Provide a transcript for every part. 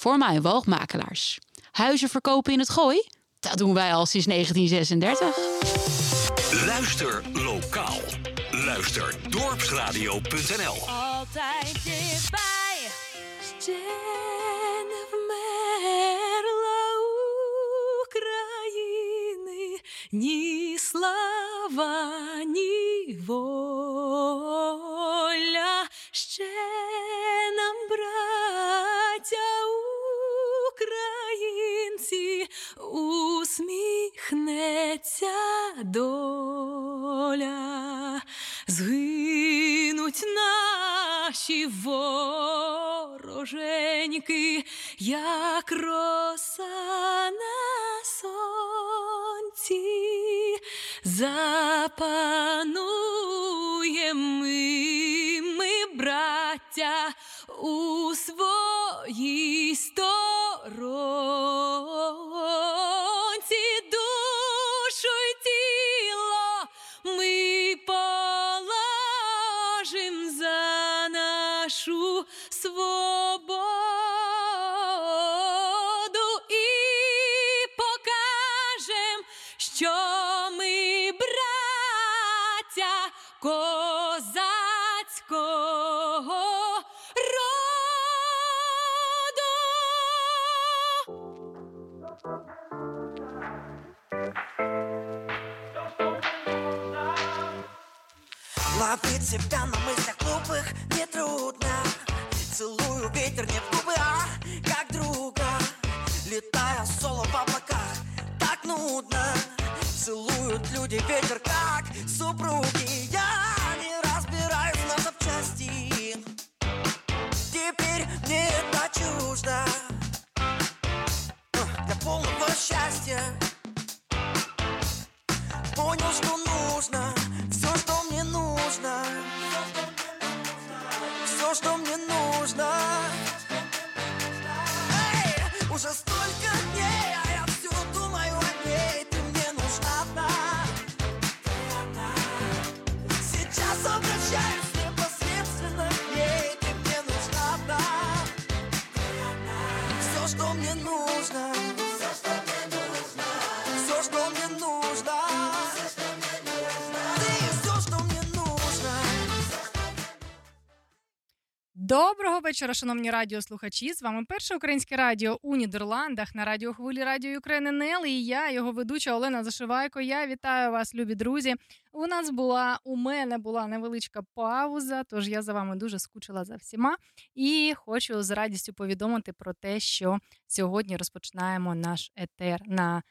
voor mijn woogmakelaars. Huizen verkopen in het gooi? Dat doen wij al sinds 1936. Luister lokaal. Luister dorpsradio.nl. Altijd dichtbij. Стены України, ні слава, ні воля. Усміхнеться доля, згинуть наші вороженьки, як роса на сонці, запануємо ми, ми, браття, у своїй себя на мыслях глупых нетрудно Целую ветер не в губы, а как друга. Летая соло в облаках, так нудно. Целуют люди ветер, как супруги. Я не разбираюсь на запчасти. Теперь мне это чуждо. Для полного счастья. Понял, что нужно Все, что мне нужно что мне нужно Доброго вечора, шановні радіослухачі. З вами перше українське радіо у Нідерландах на радіохвилі Радіо України НЕЛ і я, його ведуча Олена Зашивайко. Я вітаю вас, любі друзі. У нас була у мене була невеличка пауза, тож я за вами дуже скучила за всіма. І хочу з радістю повідомити про те, що сьогодні розпочинаємо наш етер на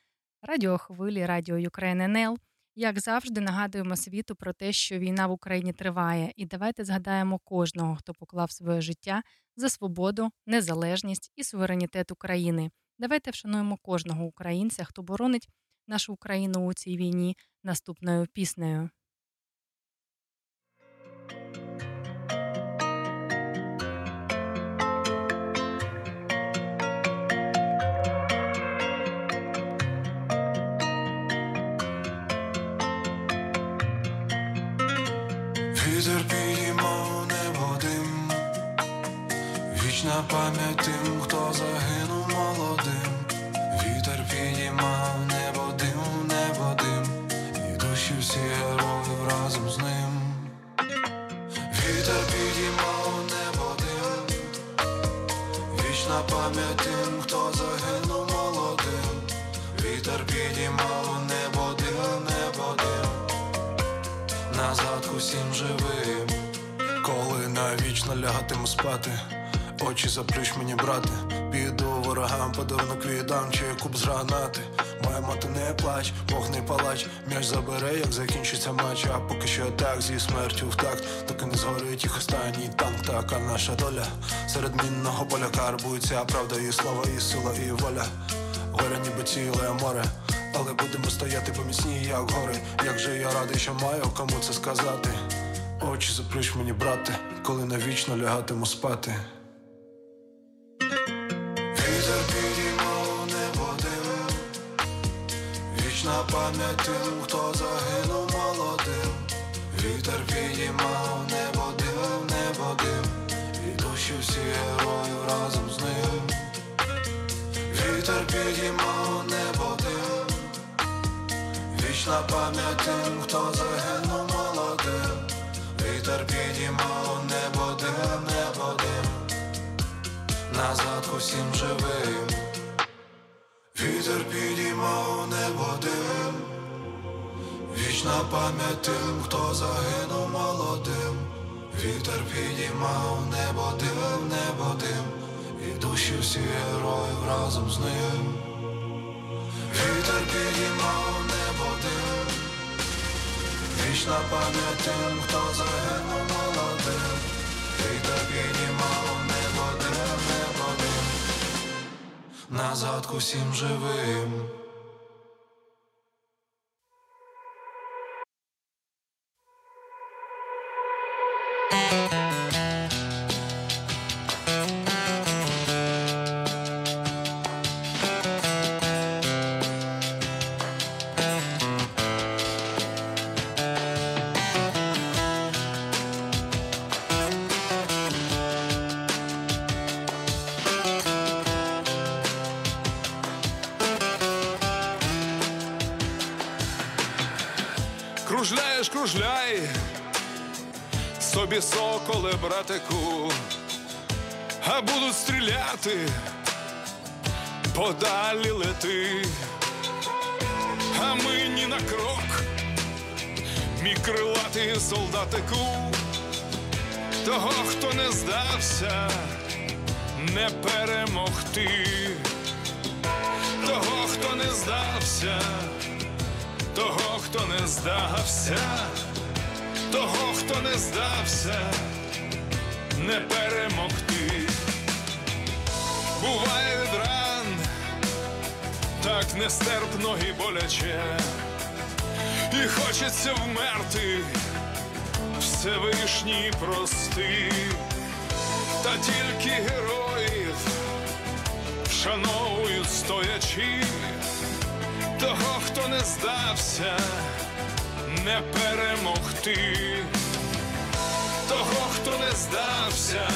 радіохвилі Радіо Ukraine НЛ. Як завжди, нагадуємо світу про те, що війна в Україні триває, і давайте згадаємо кожного, хто поклав своє життя за свободу, незалежність і суверенітет України. Давайте вшануємо кожного українця, хто боронить нашу Україну у цій війні наступною піснею. Вітер підіймав небо дим, вічна пам'ять тим, хто загинув молодим. Вітер підіймав небо дим, і душі всі героїв разом з ним. Вітер підіймав небо дим, вічна пам'ять тим, хто загинув молодим. Вітер підіймав усім живим. Коли навічно лягатиму спати, очі заплющ мені, брате, піду ворогам, подарунок віддам, чи куб з гранати. Моя мати не плач, Бог не палач, м'яч забере, як закінчиться матч, а поки що так зі смертю в такт, доки не згорить їх останній танк, така наша доля. Серед мінного поля карбується правда, і слава, і сила, і воля. Горя ніби ціле море, але будемо стояти поміцні, як гори. Як же я радий, що маю кому це сказати. Очі заплющ мені, брате, коли навічно лягатиму спати. Вітер підіймав небо дим, вічна пам'ять тим, хто загинув молодим. Вітер підіймав небо дим, небо дим, і душі всі героїв разом з ним. Вітер підіймав небо Вічна пам'ять тим, хто загинув молодим. Вітер підіймав небо дим, небо дим. Назад усім живим. Вітер підіймав небо дим. Вічна пам'ять тим, хто загинув молодим. Вітер підіймав небо дим, небо дим. І душі всі героїв разом з ним Вітер підіймав небо дим Вічна пам'ять тим, хто загинув молодим Вітер підіймав небо дим, небо дим Назад усім живим Кружляєш, будуть подалі лети, а ми ні на крок, мій крилатий солдатику, того, хто не здався, не перемогти, того, хто не здався того, хто не здався, того, хто не здався, не перемогти. Буває від ран, так нестерпно і боляче, і хочеться вмерти, Всевишній прости, та тільки героїв вшановують стоячи. Того, хто не здався, не перемогти, того, хто не здався,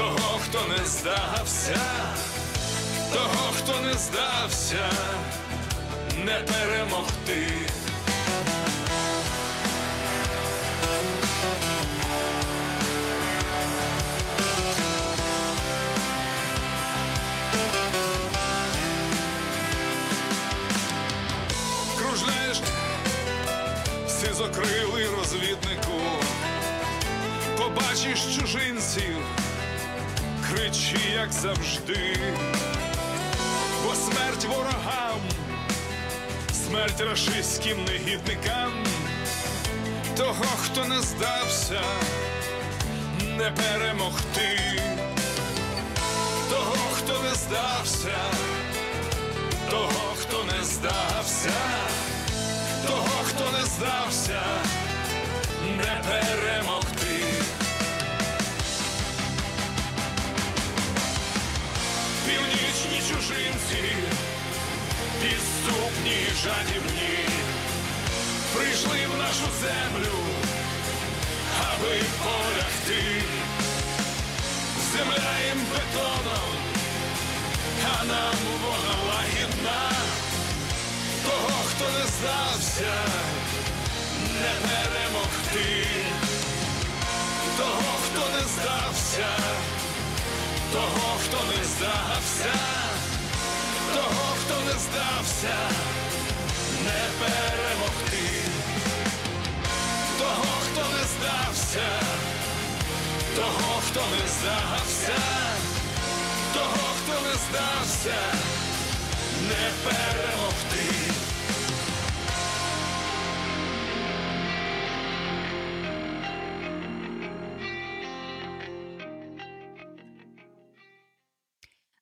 того, хто не здався, того, хто не здався, не перемогти. Сизокрилий розвіднику, побачиш чужинців, кричи, як завжди, бо смерть ворогам, смерть рашистським негідникам, того, хто не здався, не перемогти, того, хто не здався того, хто не здався, того, хто не здався, не перемогти. Чужинці, підступні, й жадібні, прийшли в нашу землю, аби полягти. Земля їм бетоном а нам вона лагідна, того, хто не здався, не перемогти, того, хто не здався, того, хто не здався, того, хто не здався, не перемогти, того, хто не здався, того, хто не здався того, хто не здався, не перемогти.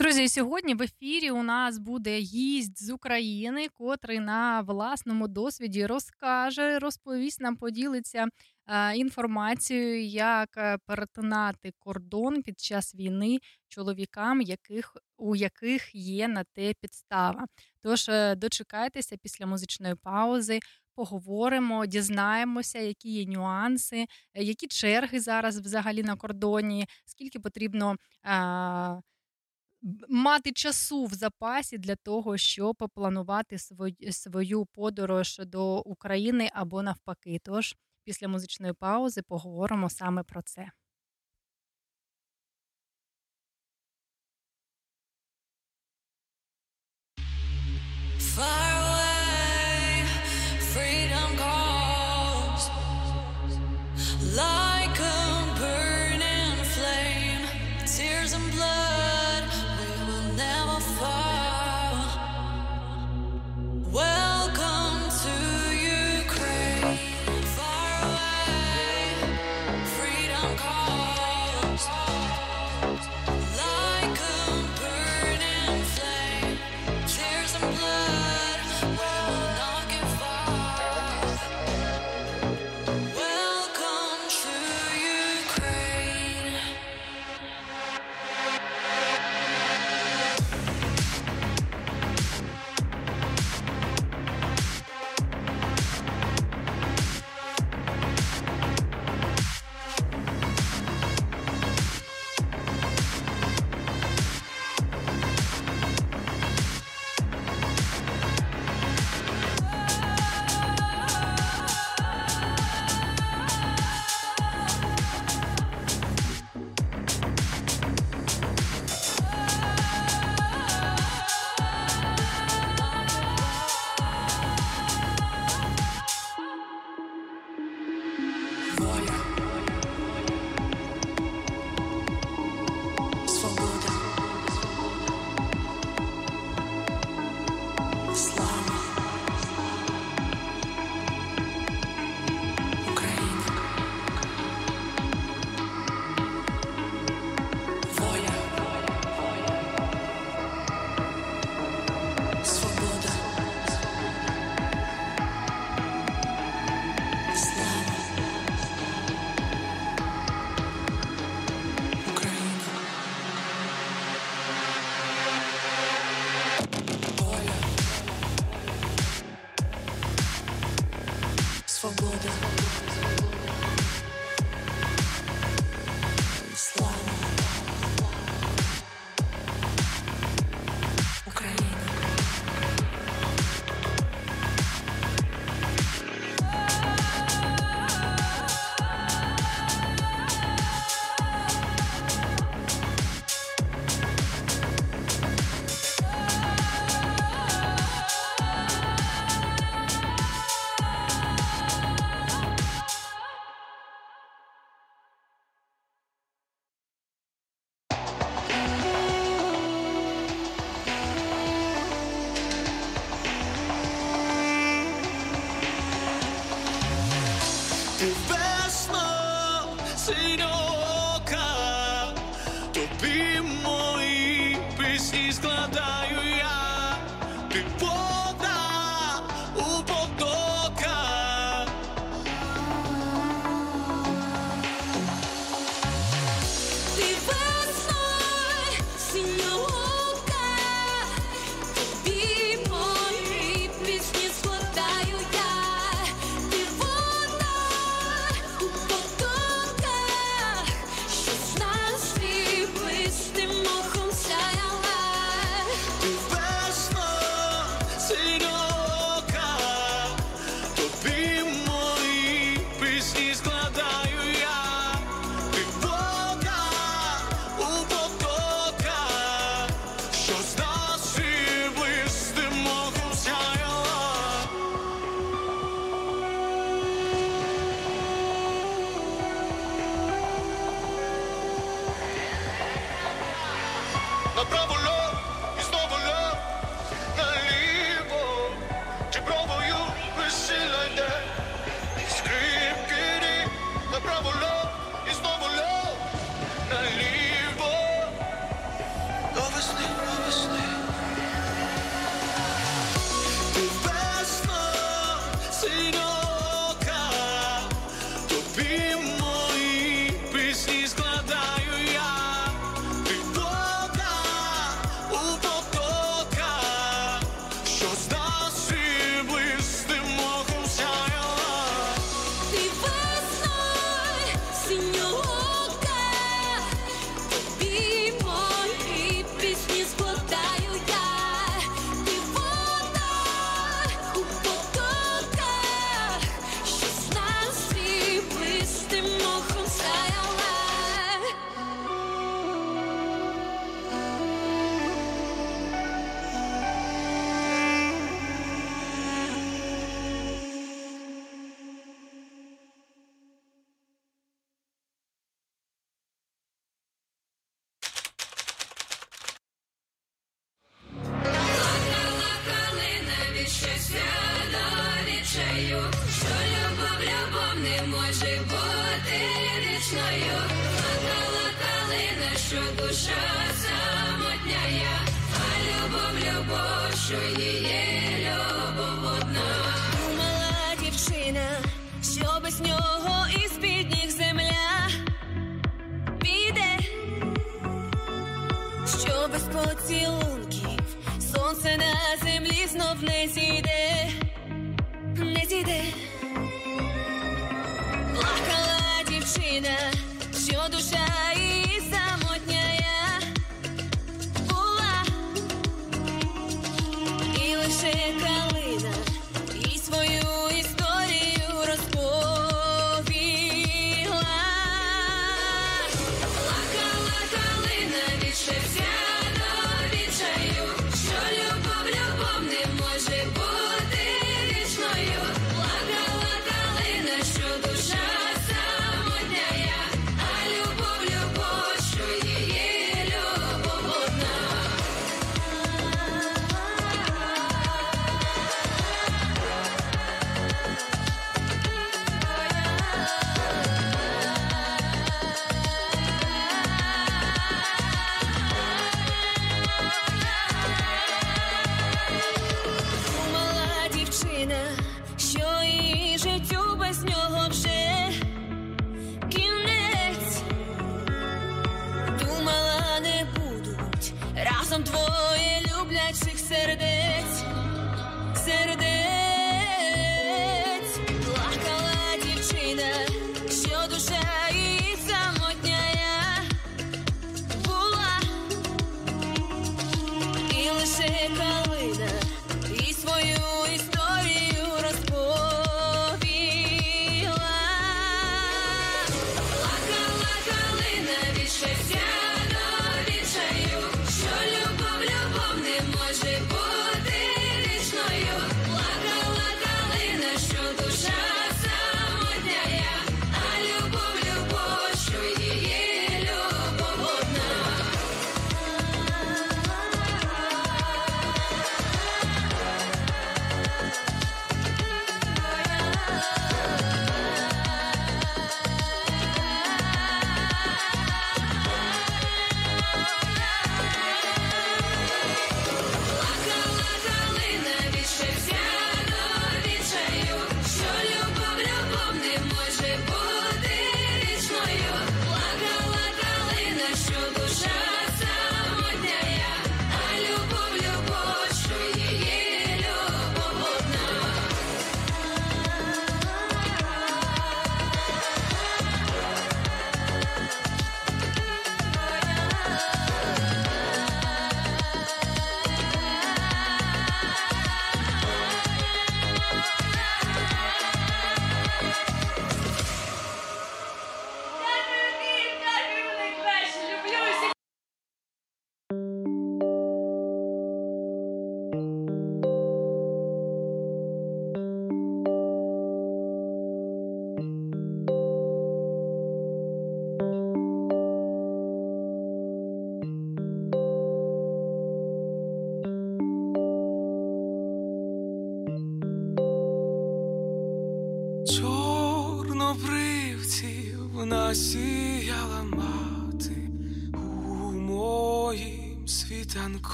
Друзі, сьогодні в ефірі у нас буде гість з України, котрий на власному досвіді розкаже, розповість нам, поділиться е, інформацією, як е, перетинати кордон під час війни чоловікам, яких у яких є на те підстава. Тож е, дочекайтеся після музичної паузи. Поговоримо, дізнаємося, які є нюанси, які черги зараз взагалі на кордоні, скільки потрібно мати часу в запасі для того, щоб планувати свою подорож до України або навпаки. Тож після музичної паузи поговоримо саме про це. Far Hallelujah.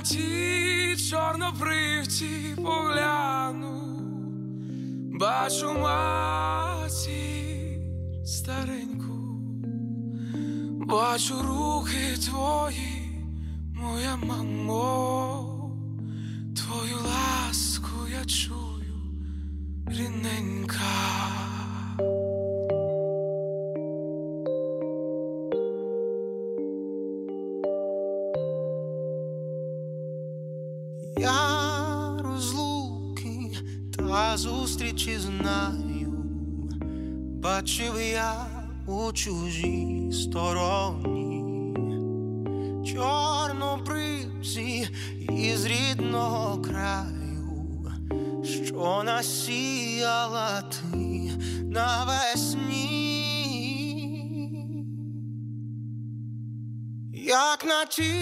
на ті чорнобривці погляну, бачу матір стареньку, бачу руки твої, моя мамо, твою ласку я чую, рідненька. Зустрічі знаю, бачив я у чужій стороні, чорнобривці із рідного краю, що насіяла ти навесні. Як на ті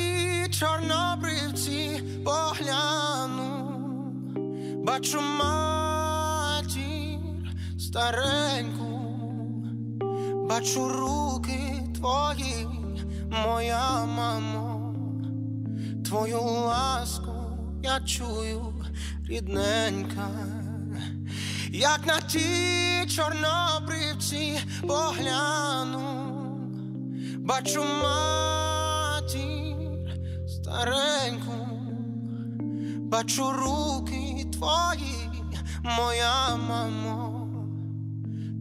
чорнобривці погляну, бачу матір стареньку, бачу руки твої, моя мамо, твою ласку я чую, рідненька, як на ті чорнобривці погляну. Бачу матір стареньку, бачу руки твої, моя мамо,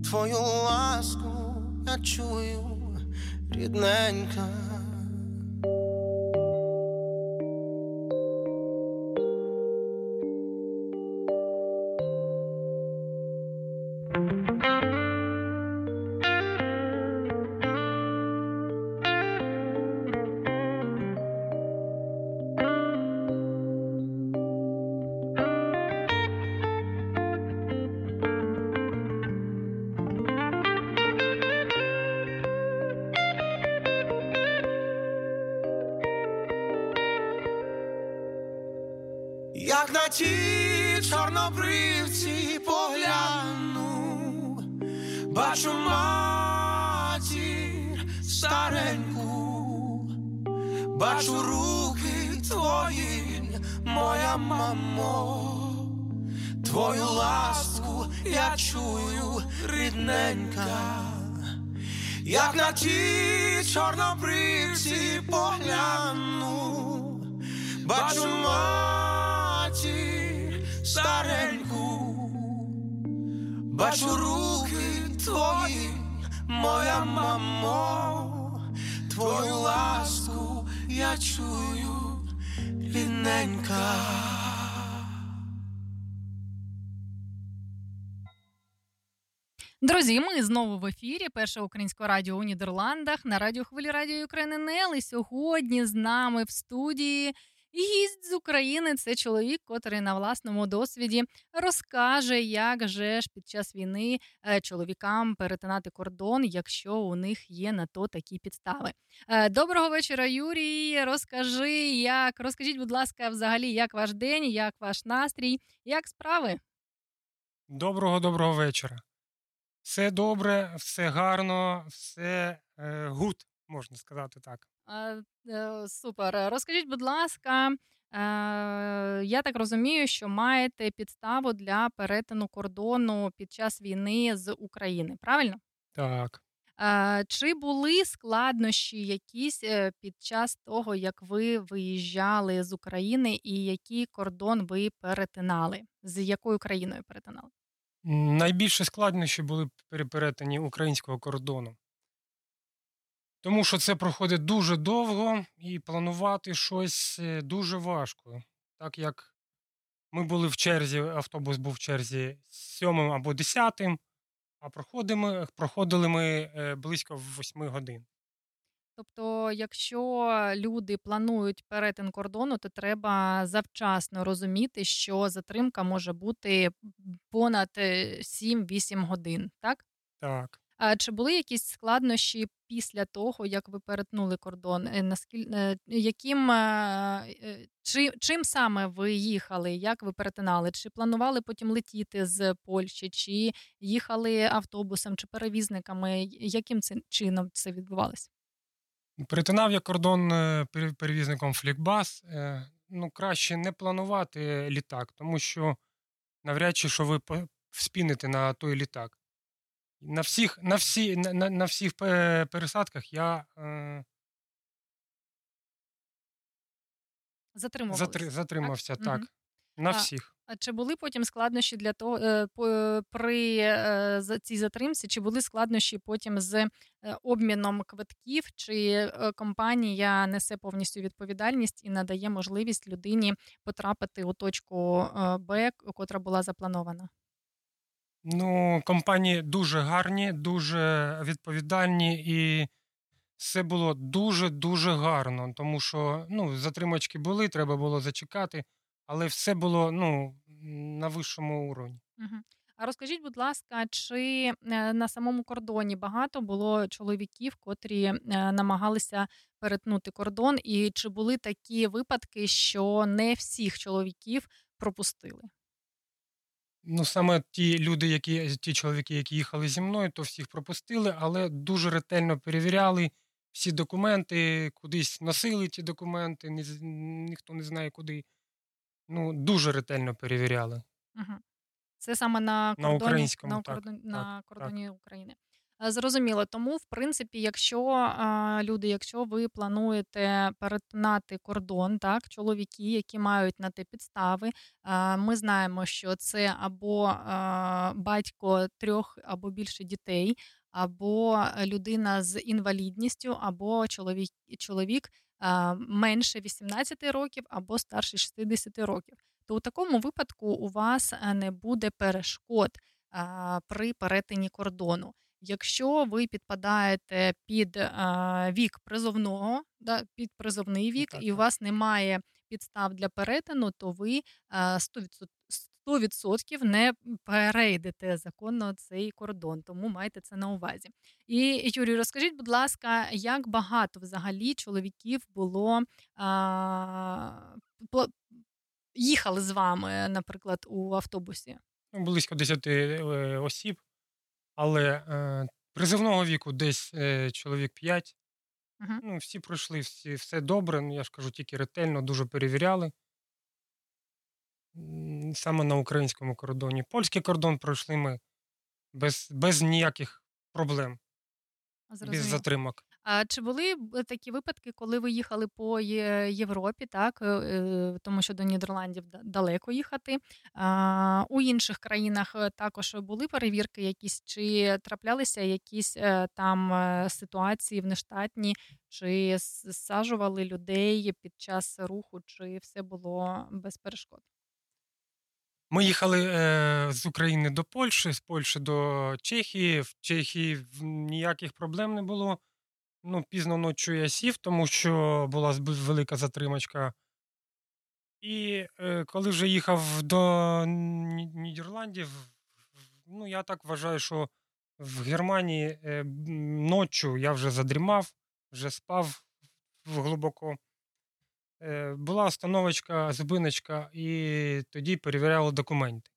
твою ласку я чую, рідненька. Знову в ефірі Першого українського радіо у Нідерландах на радіохвилі Радіо України НЛ. І сьогодні з нами в студії гість з України. Це чоловік, котрий на власному досвіді розкаже, як же ж під час війни е, чоловікам перетинати кордон, якщо у них є на то такі підстави. Е, Доброго вечора, Юрій. Розкажи, як розкажіть, будь ласка, взагалі, як ваш день, як ваш настрій, як справи? Доброго доброго вечора. Все добре, все гарно, все е, good, можна сказати так. Е, Супер. Розкажіть, будь ласка, е, я так розумію, що маєте підставу для перетину кордону під час війни з України, правильно? Так. Чи були складнощі якісь під час того, як ви виїжджали з України, і який кордон ви перетинали? З якою країною перетинали? Найбільше складнощі були при перетині українського кордону. Тому що це проходить дуже довго і планувати щось е, дуже важко. Так як ми були в черзі, автобус був в черзі сьомим або десятим, а проходили ми е, близько 8 годин. Тобто, якщо люди планують перетин кордону, то треба завчасно розуміти, що затримка може бути понад е, 7-8 годин, так? Так. А чи були якісь складнощі після того, як ви перетнули кордон? Е, Наскіль... е, Яким, е, е, чи, чим саме ви їхали? Як ви перетинали? Чи планували потім летіти з Польщі, чи їхали автобусом, чи перевізниками? Яким це чином це відбувалося? Перетинав я кордон е, перевізником Флікбас. Е, Ну, краще не планувати літак, тому що навряд чи що ви вспіните на той літак. На всіх, на всі, на, на, на всіх пересадках я е, Затримувалися? затри, затримався, так. Мгм. На А, всіх. А чи були потім складнощі для того е, при е, цій затримці? Чи були складнощі потім з е, обміном квитків? Чи е, компанія несе повністю відповідальність і надає можливість людині потрапити у точку е, Б, котра була запланована? Ну, компанії дуже гарні, дуже відповідальні, і все було дуже-дуже гарно, тому що ну, затримочки були, треба було зачекати, але все було ну, на вищому уровні. А розкажіть, будь ласка, чи е, на самому кордоні багато було чоловіків, котрі е, намагалися перетнути кордон, і чи були такі випадки, що не всіх чоловіків пропустили? Ну, саме ті люди, які ті чоловіки, які їхали зі мною, то всіх пропустили, але дуже ретельно перевіряли всі документи, кудись носили ті документи, ні, ніхто не знає куди. Ну, дуже ретельно перевіряли. Мгм. Це саме на На українському, на, так, так, на так. кордоні України. Е, Зрозуміло. Тому, в принципі, якщо люди, якщо ви плануєте перетинати кордон, так, чоловіки, які мають на те підстави, ми знаємо, що це або батько трьох або більше дітей, або людина з інвалідністю, або чоловік, чоловік менше 18 років, або старше 60 років то у такому випадку у вас е, не буде перешкод при перетині кордону. Якщо ви підпадаєте під вік призовного, да, під призовний вік, так, і у вас немає підстав для перетину, то ви 100%, 100% не перейдете законно цей кордон, тому майте це на увазі. І Юрій, розкажіть, будь ласка, як багато взагалі чоловіків було а, пла- їхали з вами, наприклад, у автобусі? Ну, близько 10 е, осіб, але е, призивного віку десь е, чоловік 5. Мгм. Ну, всі пройшли, всі, все добре. Ну, я ж кажу, тільки ретельно, дуже перевіряли. Саме на українському кордоні. Польський кордон пройшли ми без, без ніяких проблем, без затримок. А чи були такі випадки, коли ви їхали по Європі, так е, е, тому що до Нідерландів далеко їхати? А, у інших країнах е, також були перевірки якісь, чи траплялися якісь там ситуації внештатні, чи зсаджували людей під час руху, чи все було без перешкод? Ми їхали е, з України до Польщі, з Польщі до Чехії. В Чехії ніяких проблем не було. Ну, пізно ночі я сів, тому що була велика затримочка. І е, коли вже їхав до Нідерландів, ну я так вважаю, що в Германії е, ночі я вже задрімав, вже спав глибоко. Е, була остановочка, зупиночка, і тоді перевіряли документи.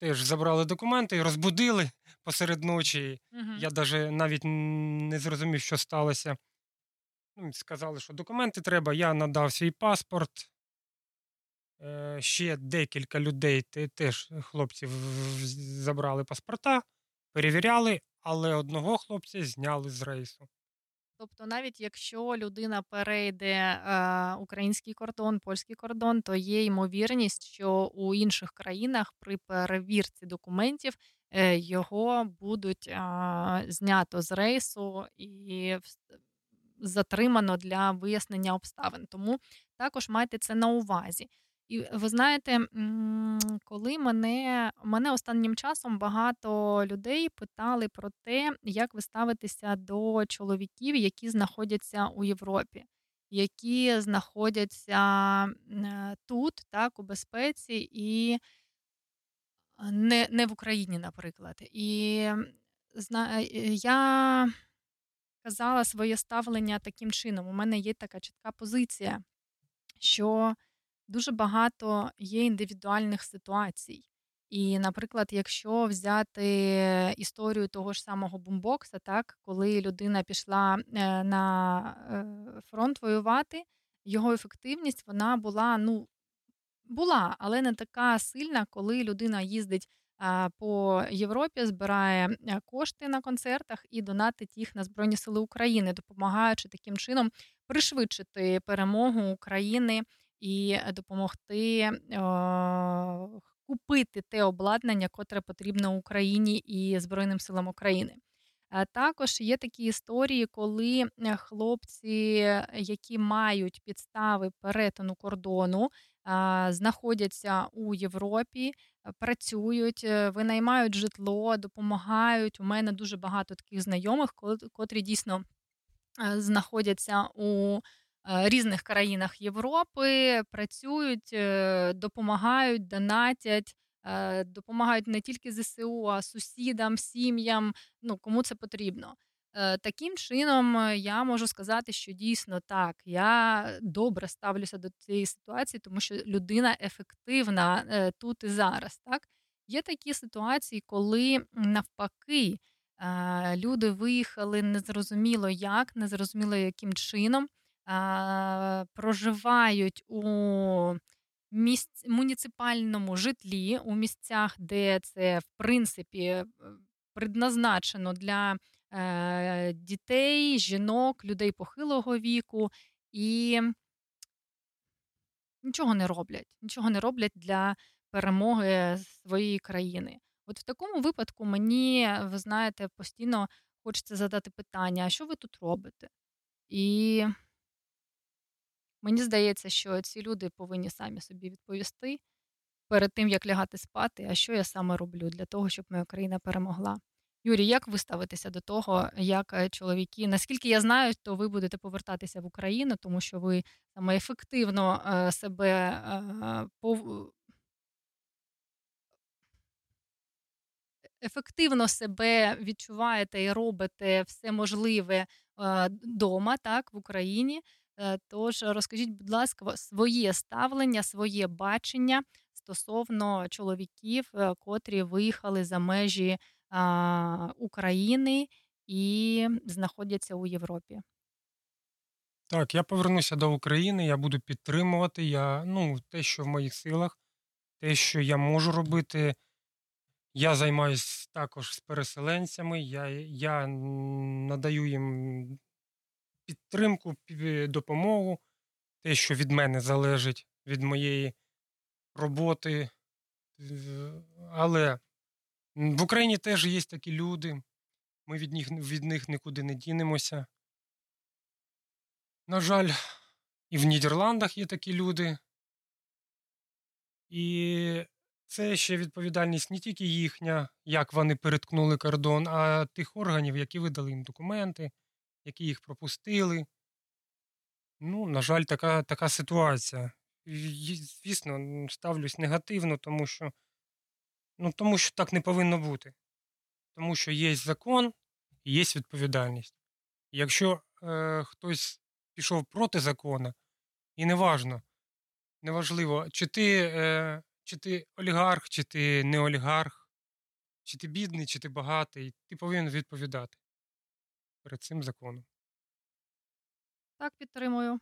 Теж забрали документи і розбудили посеред ночі. Мгм. Я даже навіть не зрозумів, що сталося. Ну, сказали, що документи треба. Я надав свій паспорт. Е, Ще декілька людей, те- теж хлопців забрали паспорта, перевіряли, але одного хлопця зняли з рейсу. Тобто, навіть якщо людина перейде е, український кордон, польський кордон, то є ймовірність, що у інших країнах при перевірці документів е, його будуть е, знято з рейсу і затримано для вияснення обставин. Тому також майте це на увазі. І ви знаєте, коли мене, мене останнім часом багато людей питали про те, як ви ставитеся до чоловіків, які знаходяться у Європі, які знаходяться е, тут, так, у безпеці, і не, не в Україні, наприклад. І зна, е, я казала своє ставлення таким чином. У мене є така чітка позиція, що дуже багато є індивідуальних ситуацій. І, наприклад, якщо взяти історію того ж самого бумбокса, так, коли людина пішла е, на е, фронт воювати, його ефективність вона була, ну, була, але не така сильна, коли людина їздить по Європі, збирає е, кошти на концертах і донатить їх на Збройні Сили України, допомагаючи таким чином пришвидшити перемогу України і допомогти е, купити те обладнання, котре потрібно Україні і Збройним силам України. Е, Також є такі історії, коли е, хлопці, які мають підстави перетину кордону, знаходяться у Європі, е, працюють, е, винаймають житло, допомагають. У мене дуже багато таких знайомих, ко- котрі дійсно е, знаходяться у е, різних країнах Європи, працюють, е, допомагають, донатять. е, Допомагають не тільки ЗСУ, а сусідам, сім'ям, ну кому це потрібно. Е, Таким чином, я можу сказати, що дійсно так, я добре ставлюся до цієї ситуації, тому що людина ефективна тут і зараз. Так? Є такі ситуації, коли навпаки люди виїхали незрозуміло як, незрозуміло яким чином, проживають у місць, муніципальному житлі, у місцях, де це в принципі предназначено для е, дітей, жінок, людей похилого віку, і нічого не роблять. Нічого не роблять для перемоги своєї країни. От в такому випадку мені, ви знаєте, постійно хочеться задати питання: а що ви тут робите? І мені здається, що ці люди повинні самі собі відповісти перед тим, як лягати спати, а що я саме роблю для того, щоб моя країна перемогла. Юрій, як ви ставитеся до того, як е, чоловіки? Наскільки я знаю, то ви будете повертатися в Україну, тому що ви саме ефективно е, себе е, пов... ефективно себе відчуваєте і робите все можливе вдома, так, в Україні. Е, Тож розкажіть, будь ласка, своє ставлення, своє бачення стосовно чоловіків, е, котрі виїхали за межі України і знаходяться у Європі. Так, я повернуся до України, я буду підтримувати. Я, ну, те, що в моїх силах, те, що я можу робити. Я займаюся також з переселенцями. Я, я надаю їм підтримку, допомогу, те, що від мене залежить, від моєї роботи. Е, Але в Україні теж є такі люди. Ми від них, від них нікуди не дінемося. На жаль, і в Нідерландах є такі люди. І це ще відповідальність не тільки їхня, як вони переткнули кордон, а тих органів, які видали їм документи, які їх пропустили. Ну, на жаль, така, така ситуація. І, Звісно, ставлюсь негативно, тому що, ну, тому що так не повинно бути. Тому що є закон і є відповідальність. Якщо е, хтось пішов проти закону, і неважно, неважливо, чи ти, е, чи ти олігарх, чи ти не олігарх, чи ти бідний, чи ти багатий, ти повинен відповідати перед цим законом. Так, підтримую.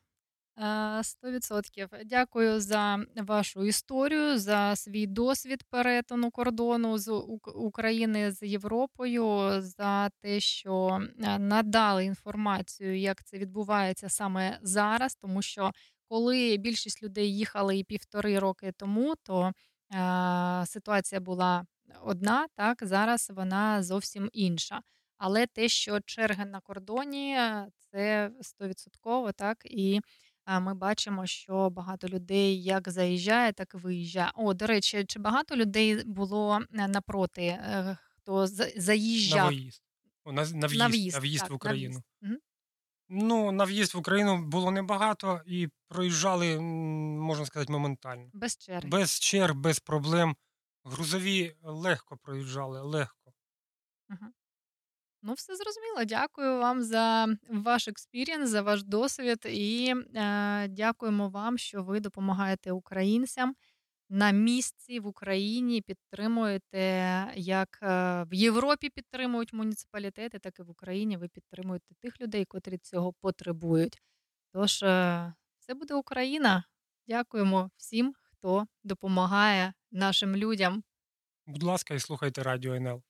Е, Сто відсотків. Дякую за вашу історію, за свій досвід перетину кордону з України з Європою, за те, що е, надали інформацію, як це відбувається саме зараз, тому що коли більшість людей їхали і півтори роки тому, то е, ситуація була одна, так зараз вона зовсім інша. Але те, що черги на кордоні, е, це стовідсотково, так і ми бачимо, що багато людей як заїжджає, так і виїжджає. О, до речі, чи багато людей було е, напроти, е, хто за- На виїзд. О, на, на в'їзд, на в'їзд, на в'їзд так, в на Україну. в'їзд. Мгм. Ну, на в'їзд в Україну було небагато і проїжджали, можна сказати, моментально. без черги. Без черг, без проблем. Грузові легко проїжджали, легко. Мгм. Ну, все зрозуміло. Дякую вам за ваш experience, за ваш досвід, і е, дякуємо вам, що ви допомагаєте українцям на місці в Україні, підтримуєте як е, в Європі підтримують муніципалітети, так і в Україні ви підтримуєте тих людей, котрі цього потребують. Тож, е, це буде Україна. Дякуємо всім, хто допомагає нашим людям. Будь ласка, і слухайте радіо НЛ.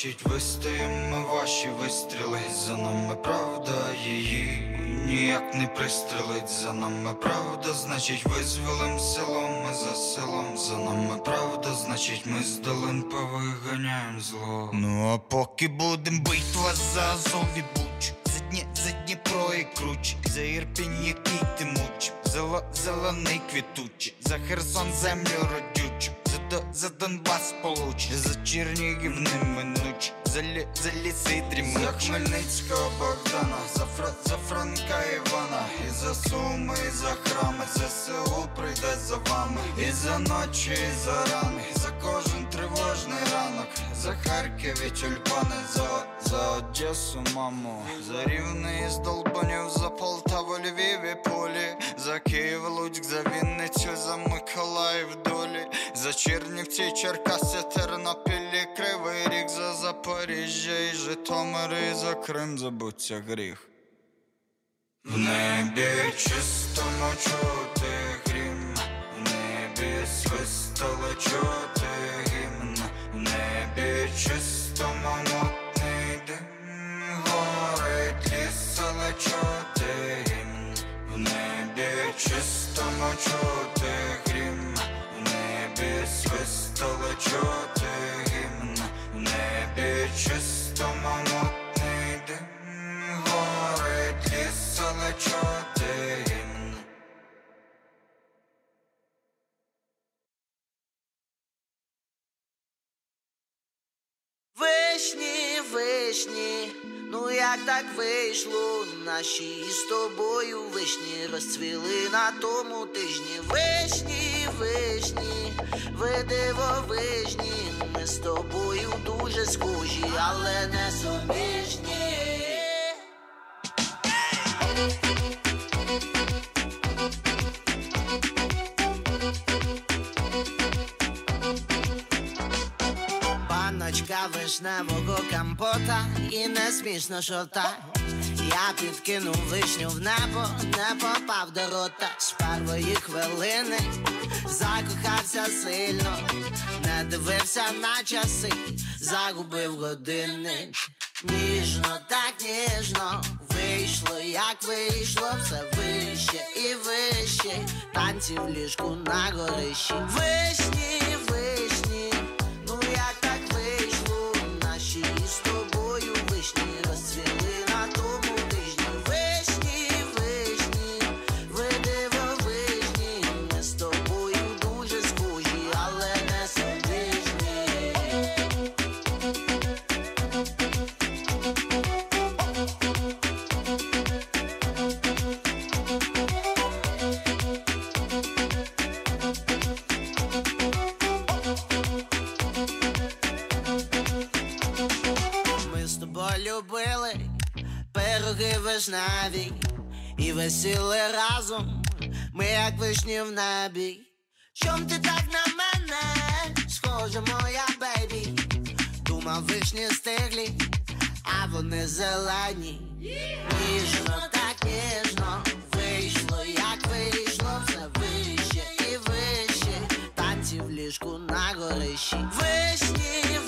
Правда, значить вистоїмо ваші вистріли за нами правда її ніяк не пристрелить. За нами правда, значить визволим селом ми за селом. За нами правда, значить ми з долин повиганяєм зло. Ну а поки будем битва за Азов і Буч за дні за Дніпро і круч, за Ірпінь, який ти муч, за, зелений квітучий, за Херсон землю родючу, за, До- за Донбас получ, за Чернігів неминуч, за, лі, за ліси дрімуч. За Хмельницького Богдана, за, Фра, за Франка Івана, і за Суми, і за храми, ЗСУ прийде за вами, і за ночі, і за рани, за кожен тривожний ранок, за Харків і тюльпани, за, за Одесу, маму, за Рівне із Долбанів, за Полтаву, Львів і Полі, за Київ, Луцьк, за Вінницю, за Миколаїв долі, за Чернівці, Черкаси, Тернопіль, і Кривий Ріг, за Запоріжжя і Житомир, і за Крим забуться гріх. В небі чистому чути грім, в небі свистало чути гімн, в небі чистому мутний дим горить ліс, але чути гімн, в небі чистому чути чути гімн, небі чистому мутний дим горить ліс, але чути гімн. Вишні, вишні, ну як так вийшло? Наші з тобою вишні розцвіли на тому тижні. Вишні, вишні, ви дивовижні, ми з тобою дуже схожі, але не суміжні. Баночка вишневого компота і не смішно шота. Я підкинув вишню в небо, не попав до рота з першої хвилини, закохався сильно, не дивився на часи, загубив години. Ніжно, так ніжно, вийшло, як вийшло, все вище і вище, танці в ліжку на горищі. Вишні, вишні, пироги вишневі і весіли разом, ми як вишні в небі. Чом ти так на мене, схожа моя бейбі? Думав вишні стиглі, а вони зелені. Ніжно, так ніжно, вийшло, як вийшло, все вище і вище, танці в ліжку на горищі. Вишні,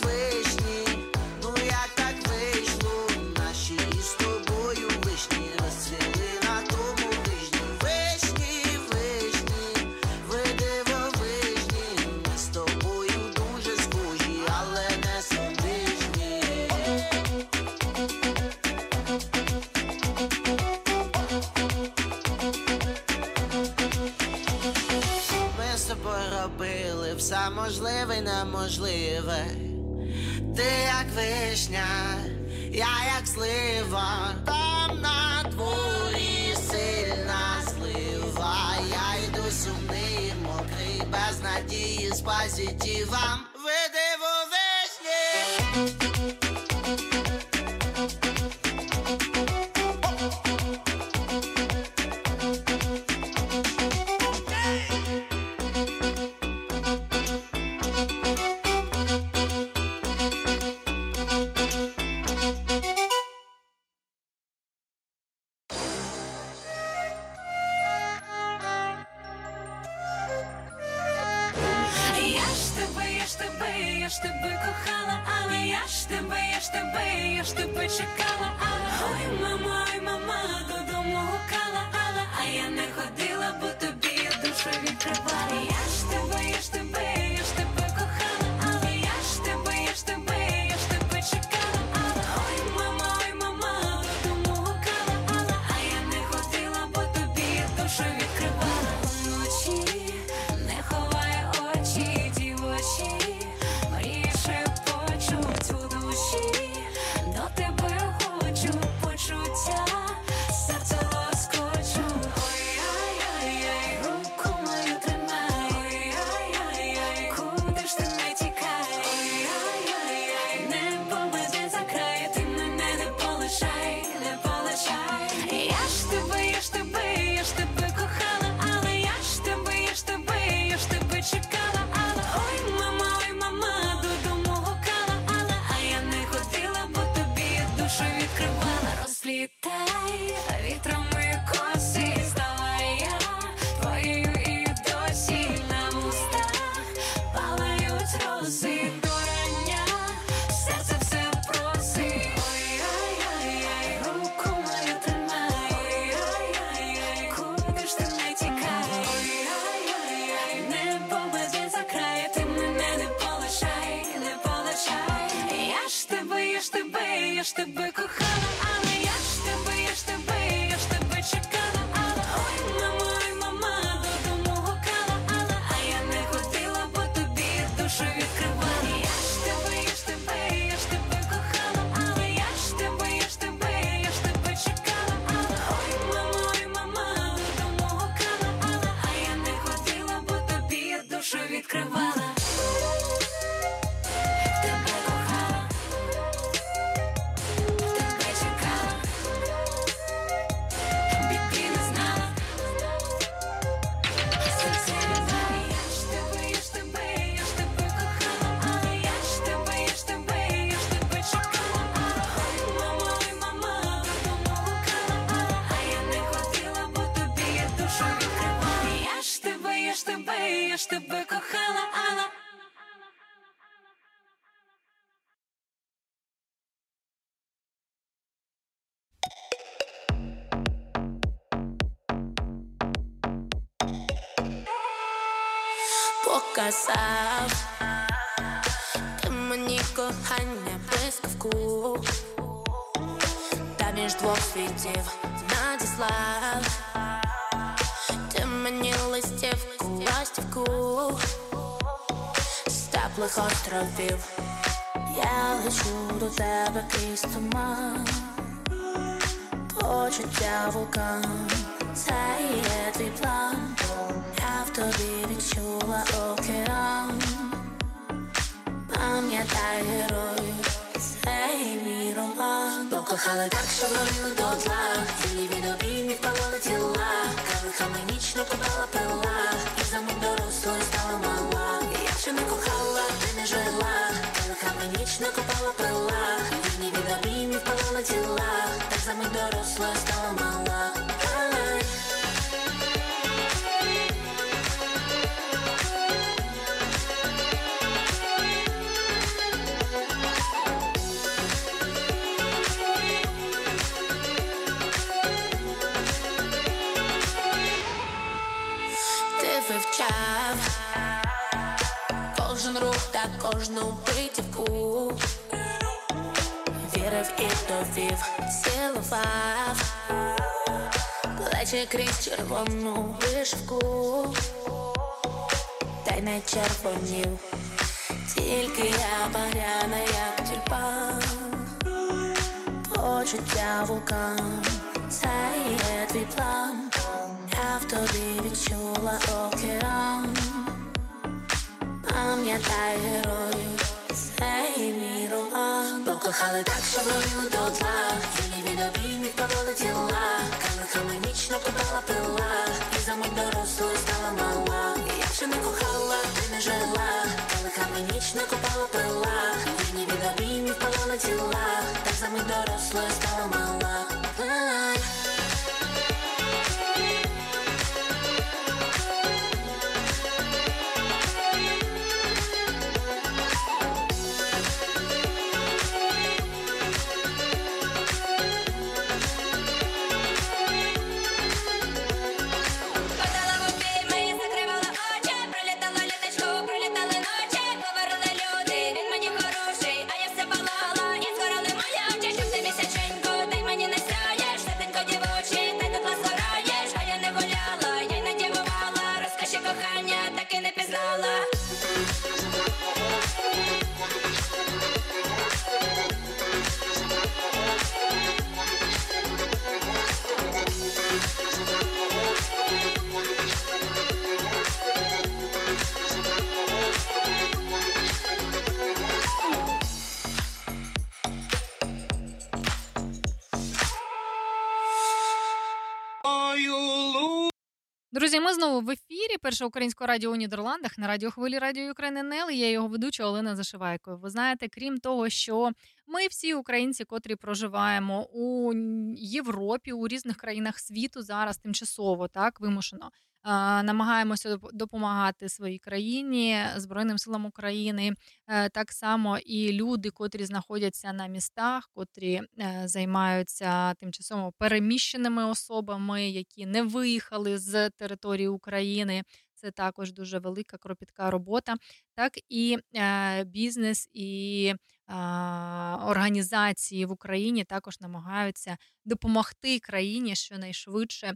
неможливе. Ти як вишня, я як слива, там на дворі сильна слива. Я йду сумний, мокрий, без надії з позитивом. казав, ти мені кохання блискавку, та між двох світів надіслав, ти мені листівку, ластівку, з теплих островів, я лечу до тебе крізь туман, почуття вулкан, це є твій план тобі відчула океан, пам'ятай героїв, цей мій роман. Покохали так, що горіли до зла. Цілі від обіймів палали тіла. Калихами ніч купала пила. І за мою дорослою стала мала. Я ще не кохала, ти не жила. Калихами ніч накопала пила. Вільні від обіймів палали тіла. Так за мою дорослою стала мала. можна вбити в Вірив і довів, цілував плечі крізь червону вишивку, та й не червонів, тільки я баряна, як тюльпан. Почуття вулкан, це є твій план, я в тобі відчула океан пам'ятай герой Цей мій роман. Покохали так, що вроїли до дна. І від обіймів повели тіла. Камихами ніч накопала пила. І за мить дорослою стала мала Якщо не кохала, ти не жила. Камихами ніч накопала пила. І від обіймів повели тіла. Так за мить дорослою стала мала Друзі, ми знову в ефірі. Перше українського радіо у Нідерландах на радіохвилі Радіо України НЕЛ. Я його ведуча Олена Зашивайко. Ви знаєте, крім того, що ми всі українці, котрі проживаємо у Європі, у різних країнах світу зараз тимчасово так вимушено. Намагаємося доп- допомагати своїй країні, Збройним силам України, Е, так само і люди, котрі знаходяться на містах, котрі е, займаються тимчасово переміщеними особами, які не виїхали з території України. Це також дуже велика кропітка робота. Так і е, бізнес і е, організації в Україні також намагаються допомогти країні щонайшвидше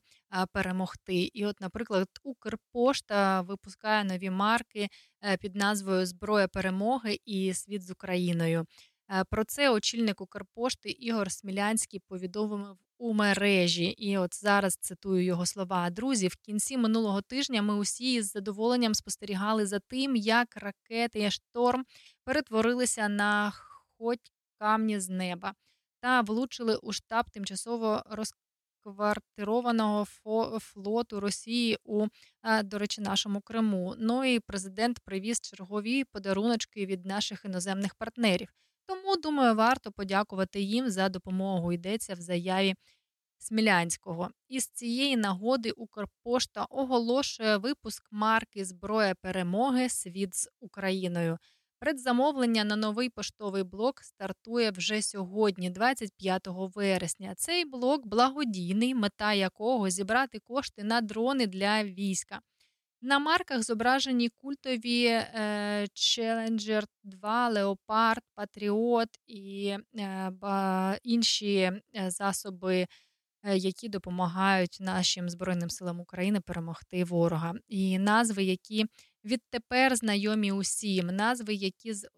перемогти. І, от, наприклад, Укрпошта випускає нові марки е, під назвою Зброя перемоги і світ з Україною. Е, Про це очільник Укрпошти Ігор Смілянський повідомив у мережі. І от зараз цитую його слова. Друзі, в кінці минулого тижня ми усі з задоволенням спостерігали за тим, як ракети шторм перетворилися на хоть камні з неба та влучили у штаб тимчасово розквартированого флоту Росії у, е, до речі, нашому Криму. Ну і президент привіз чергові подаруночки від наших іноземних партнерів. Тому, думаю, варто подякувати їм за допомогу. Йдеться в заяві Смілянського. Із цієї нагоди Укрпошта оголошує випуск марки Зброя перемоги Світ з Україною. Предзамовлення на новий поштовий блок стартує вже сьогодні, 25 вересня. Цей блок благодійний, мета якого зібрати кошти на дрони для війська. На марках зображені культові е, Challenger 2, Leopard, Patriot і е, ба, інші е, засоби, е, які допомагають нашим Збройним силам України перемогти ворога. І назви, які відтепер знайомі усім, назви, які з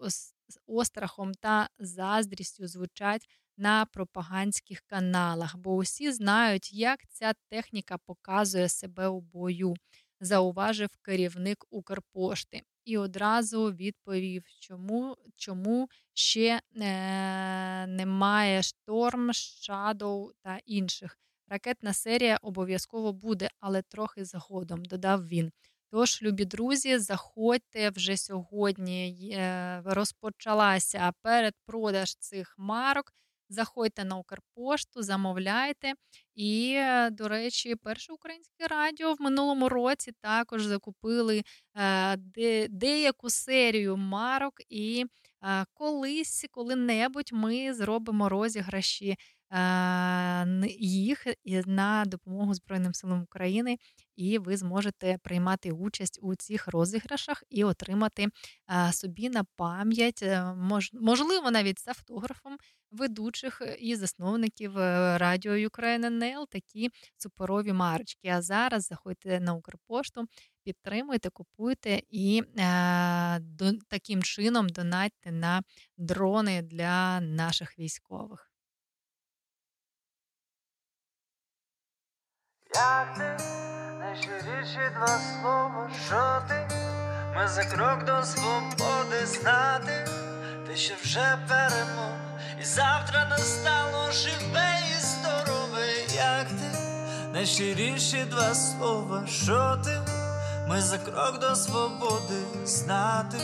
острахом та заздрістю звучать на пропагандських каналах, бо усі знають, як ця техніка показує себе у бою зауважив керівник Укрпошти і одразу відповів, чому, чому ще е, немає шторм, Shadow та інших. Ракетна серія обов'язково буде, але трохи згодом, додав він. Тож, любі друзі, заходьте вже сьогодні. Розпочалася передпродаж цих марок. Заходьте на Укрпошту, замовляйте. І, е, до речі, перше українське радіо в минулому році також закупили е, де, деяку серію марок, і е, колись, коли-небудь ми зробимо розіграші їх на допомогу Збройним силам України, і ви зможете приймати участь у цих розіграшах і отримати собі на пам'ять, е, мож, можливо, навіть з автографом ведучих і засновників е, радіо Ukraine НЛ такі суперові марочки. А зараз заходьте на Укрпошту, підтримуйте, купуйте і е, до, таким чином донатьте на дрони для наших військових. Як ти найщиріші два слова, що ти? Ми за крок до свободи знати, ти ще вже перемог, і завтра настало живе і здорове, як ти найщиріші два слова, що ти? Ми за крок до свободи знати,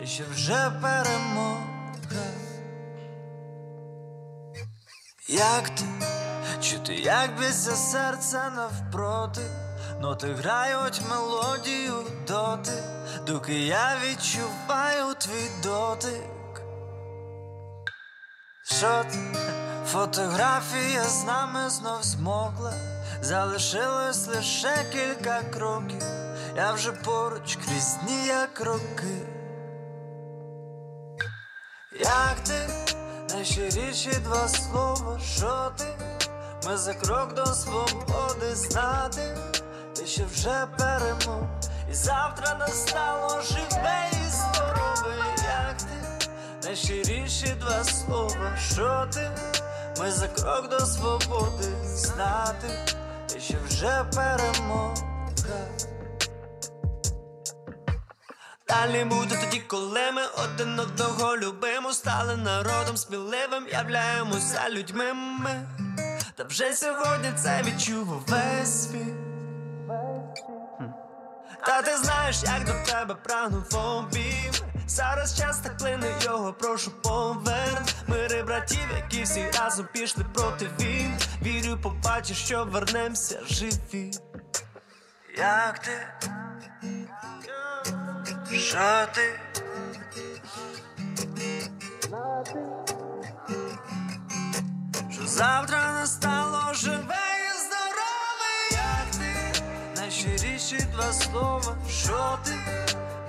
ти ще вже перемога. Як ти? Чути, як б'ється серце навпроти, ноти грають мелодію доти, доки я відчуваю твій дотик. Що? Фотографія з нами знов змокла, залишилось лише кілька кроків, я вже поруч крізь дні, як роки. Як ти найщиріші два слова, що ти? Ми за крок до свободи знати, ти ще вже перемог, і завтра настало живе і здорове, як ти найщиріші два слова, що ти? Ми за крок до свободи знати, ти ще вже перемога. Далі буде тоді, коли ми один одного любимо, стали народом сміливим, являємося людьми ми. Та вже сьогодні це відчув увесь світ. Та ти знаєш, як до тебе прагнув обійм Зараз час так плине його, прошу поверн Мири братів, які всі разом пішли проти він Вірю, побачиш, що вернемося живі Як ти? Що ти? Завтра настало живе і здорове, як ти? Найщиріші два слова, що ти?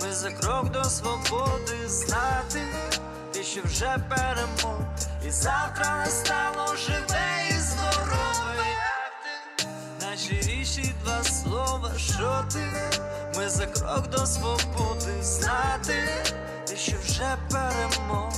Ми за крок до свободи знати, ти що вже перемог, і завтра настало живе і здорове, як ти? Найщиріші два слова, що ти? Ми за крок до свободи знати, ти що вже перемог.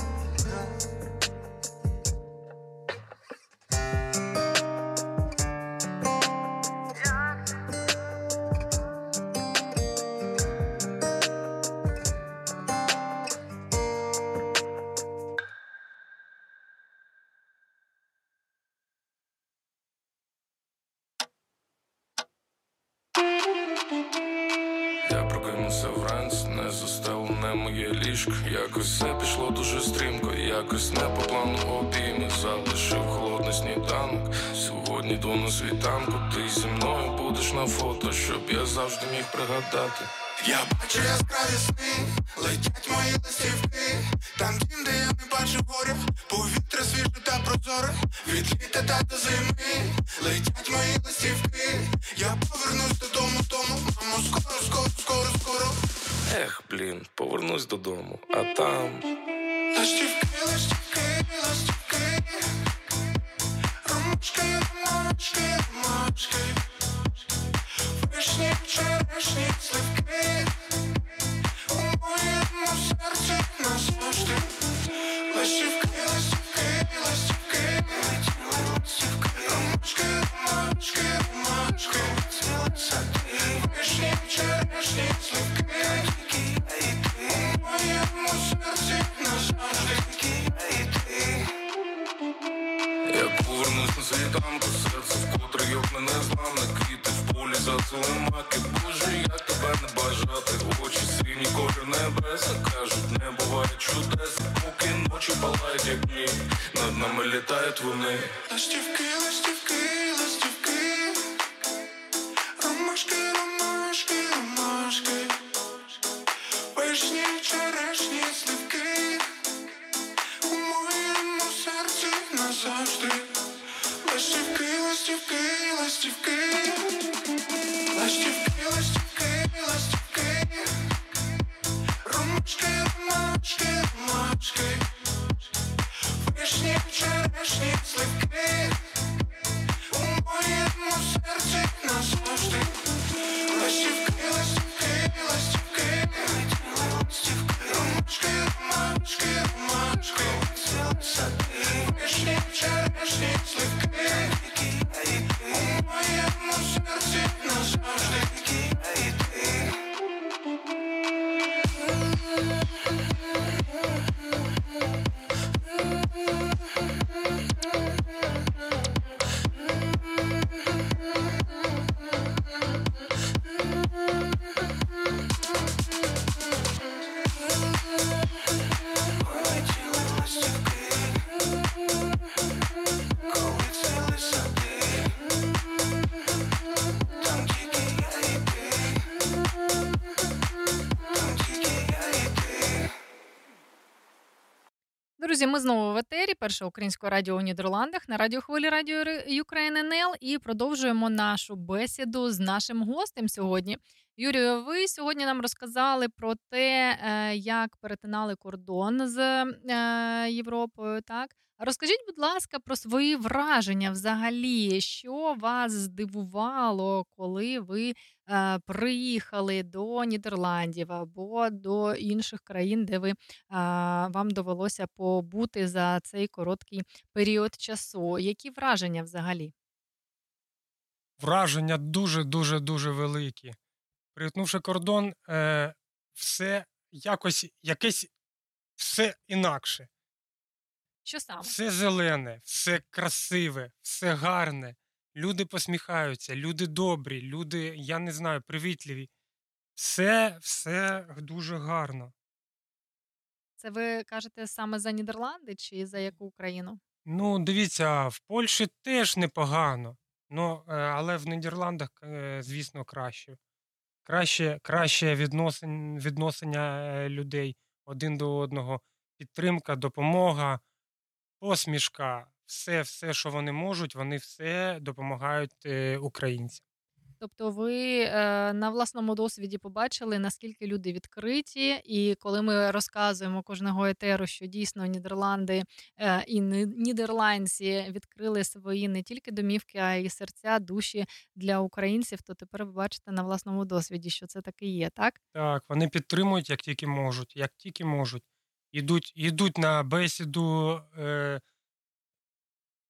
Якось все пішло дуже стрімко, якось не по плану обійми залишив холодний сніданок. Сьогодні йду на світанку, ти зі мною будеш на фото, щоб я завжди міг пригадати. Я бачу яскраві сни, летять мої листівки, там дім, де я не бачив горя, повітря свіже та прозоре, від літа та до зими, летять мої листівки, я повернусь додому, тому, мамо, скоро, скоро, скоро, скоро. Ех, блін, повернусь додому, а там. Листівки, листівки, листівки, ромашки, ромашки, сливки, у моєму серці назавжди. Листівки, листівки, листівки, листівки, ромашки, ромашки, ромашки, вишні, черешні, сливки, першого українського радіо у Нідерландах на радіохвилі Радіо Ukraine НЛ і продовжуємо нашу бесіду з нашим гостем сьогодні. Юрію, ви сьогодні нам розказали про те, е, як перетинали кордон з е, Європою. Так розкажіть, будь ласка, про свої враження взагалі, що вас здивувало, коли ви е, приїхали до Нідерландів або до інших країн, де ви е, вам довелося побути за цей короткий період часу. Які враження взагалі? Враження дуже дуже дуже великі. Перетнувши кордон, е, все якось якесь все інакше. Що саме? Все зелене, все красиве, все гарне. Люди посміхаються, люди добрі, люди, я не знаю, привітливі. Все, все дуже гарно. Це ви кажете саме за Нідерланди чи за яку країну? Ну, дивіться, в Польщі теж непогано, ну, але в Нідерландах, е, звісно, краще. Краще, краще відносин, відносення е, людей один до одного, підтримка, допомога, посмішка, все, все, що вони можуть, вони все допомагають е, українцям. Тобто ви е, на власному досвіді побачили, наскільки люди відкриті, і коли ми розказуємо кожного етеру, що дійсно Нідерланди е, і нідерландці відкрили свої не тільки домівки, а й серця, душі для українців, то тепер ви бачите на власному досвіді, що це таки є, так? Так, вони підтримують, як тільки можуть, як тільки можуть. Ідуть, ідуть на бесіду. Е,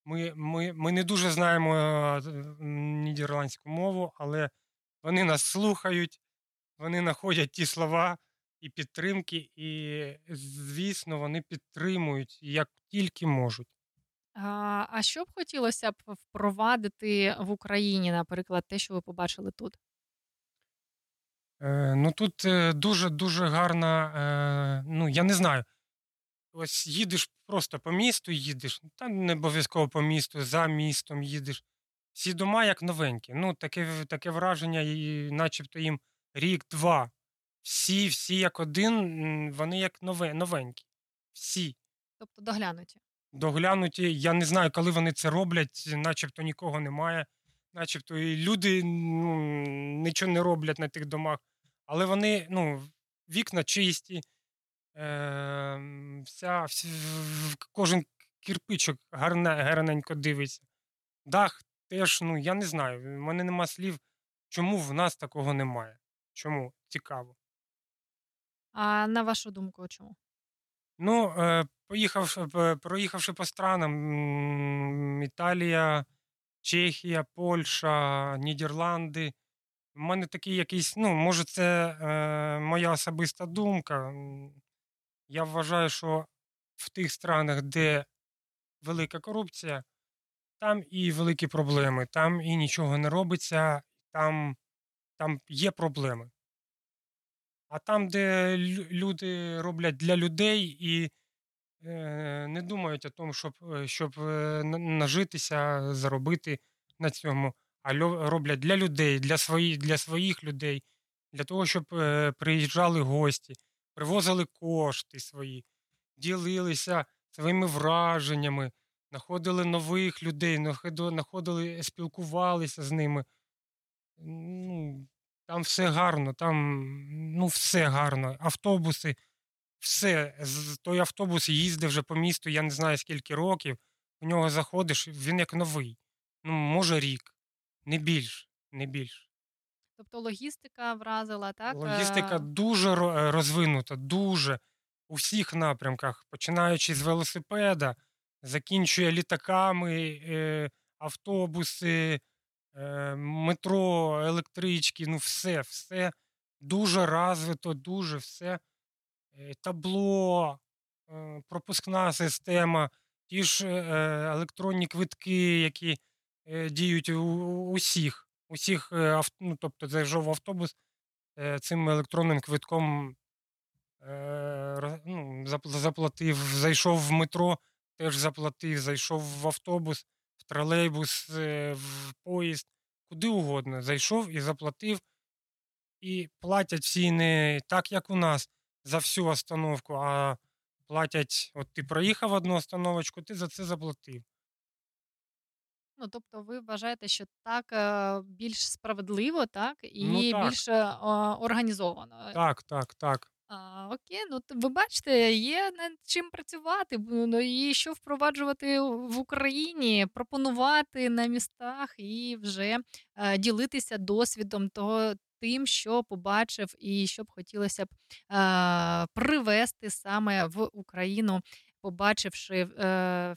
ми, ми, ми не дуже знаємо е, нідерландську мову, але вони нас слухають, вони знаходять ті слова і підтримки, і, звісно, вони підтримують як тільки можуть. А що б хотілося б впровадити в Україні, наприклад, те, що ви побачили тут? Е, ну тут е, дуже дуже гарна. Е, ну я не знаю. Ось їдеш просто по місту, їдеш, та не обов'язково по місту, за містом їдеш. Всі дома як новенькі. Ну, таке, таке враження, і начебто їм рік-два. Всі, всі як один, вони як нове, новенькі. Всі. Тобто доглянуті. Доглянуті. Я не знаю, коли вони це роблять, начебто нікого немає, начебто і люди ну, нічого не роблять на тих домах. Але вони, ну, вікна чисті, е, вся, вся, кожен кирпичок гарне, гарненько дивиться. Дах теж, ну, я не знаю, в мене нема слів, чому в нас такого немає. Чому? Цікаво. А на вашу думку, чому? Ну, е, поїхавши, проїхавши по странам, Італія, Чехія, Польща, Нідерланди. У мене такий якийсь, ну, може, це е, моя особиста думка. Я вважаю, що в тих странах, де велика корупція, там і великі проблеми, там і нічого не робиться, там, там є проблеми. А там, де люди роблять для людей і е, не думають о тому, щоб, е, щоб е, нажитися, заробити на цьому, а роблять для людей, для, свої, для своїх людей, для того, щоб е, приїжджали гості, привозили кошти свої, ділилися своїми враженнями, знаходили нових людей, знаходили, спілкувалися з ними. Ну, там все гарно, там ну, все гарно. Автобуси, все. Той автобус їздив вже по місту, я не знаю скільки років. У нього заходиш, він як новий. Ну, може, рік. Не більш, не більш. Тобто логістика вразила, так? Логістика Е, дуже е, розвинута, дуже у всіх напрямках, починаючи з велосипеда, закінчує літаками, е, автобуси, метро, електрички, ну все, все дуже розвито, дуже все. Табло, пропускна система, ті ж електронні квитки, які діють у усіх. Усіх, е, ну, тобто зайшов в автобус, е, цим електронним квитком е, ну, заплатив, зайшов в метро, теж заплатив, зайшов в автобус, в тролейбус, в поїзд, куди угодно. Зайшов і заплатив. І платять всі не так, як у нас, за всю остановку, а платять, от ти проїхав одну остановочку, ти за це заплатив. Ну, тобто, ви вважаєте, що так е, більш справедливо, так, і Ну, так. більш е, організовано. Так, так, так. А, окей, ну ви бачите, є над чим працювати, ну і що впроваджувати в Україні, пропонувати на містах і вже е, ділитися досвідом того тим, що побачив, і що б хотілося б е, привести саме в Україну, побачивши е,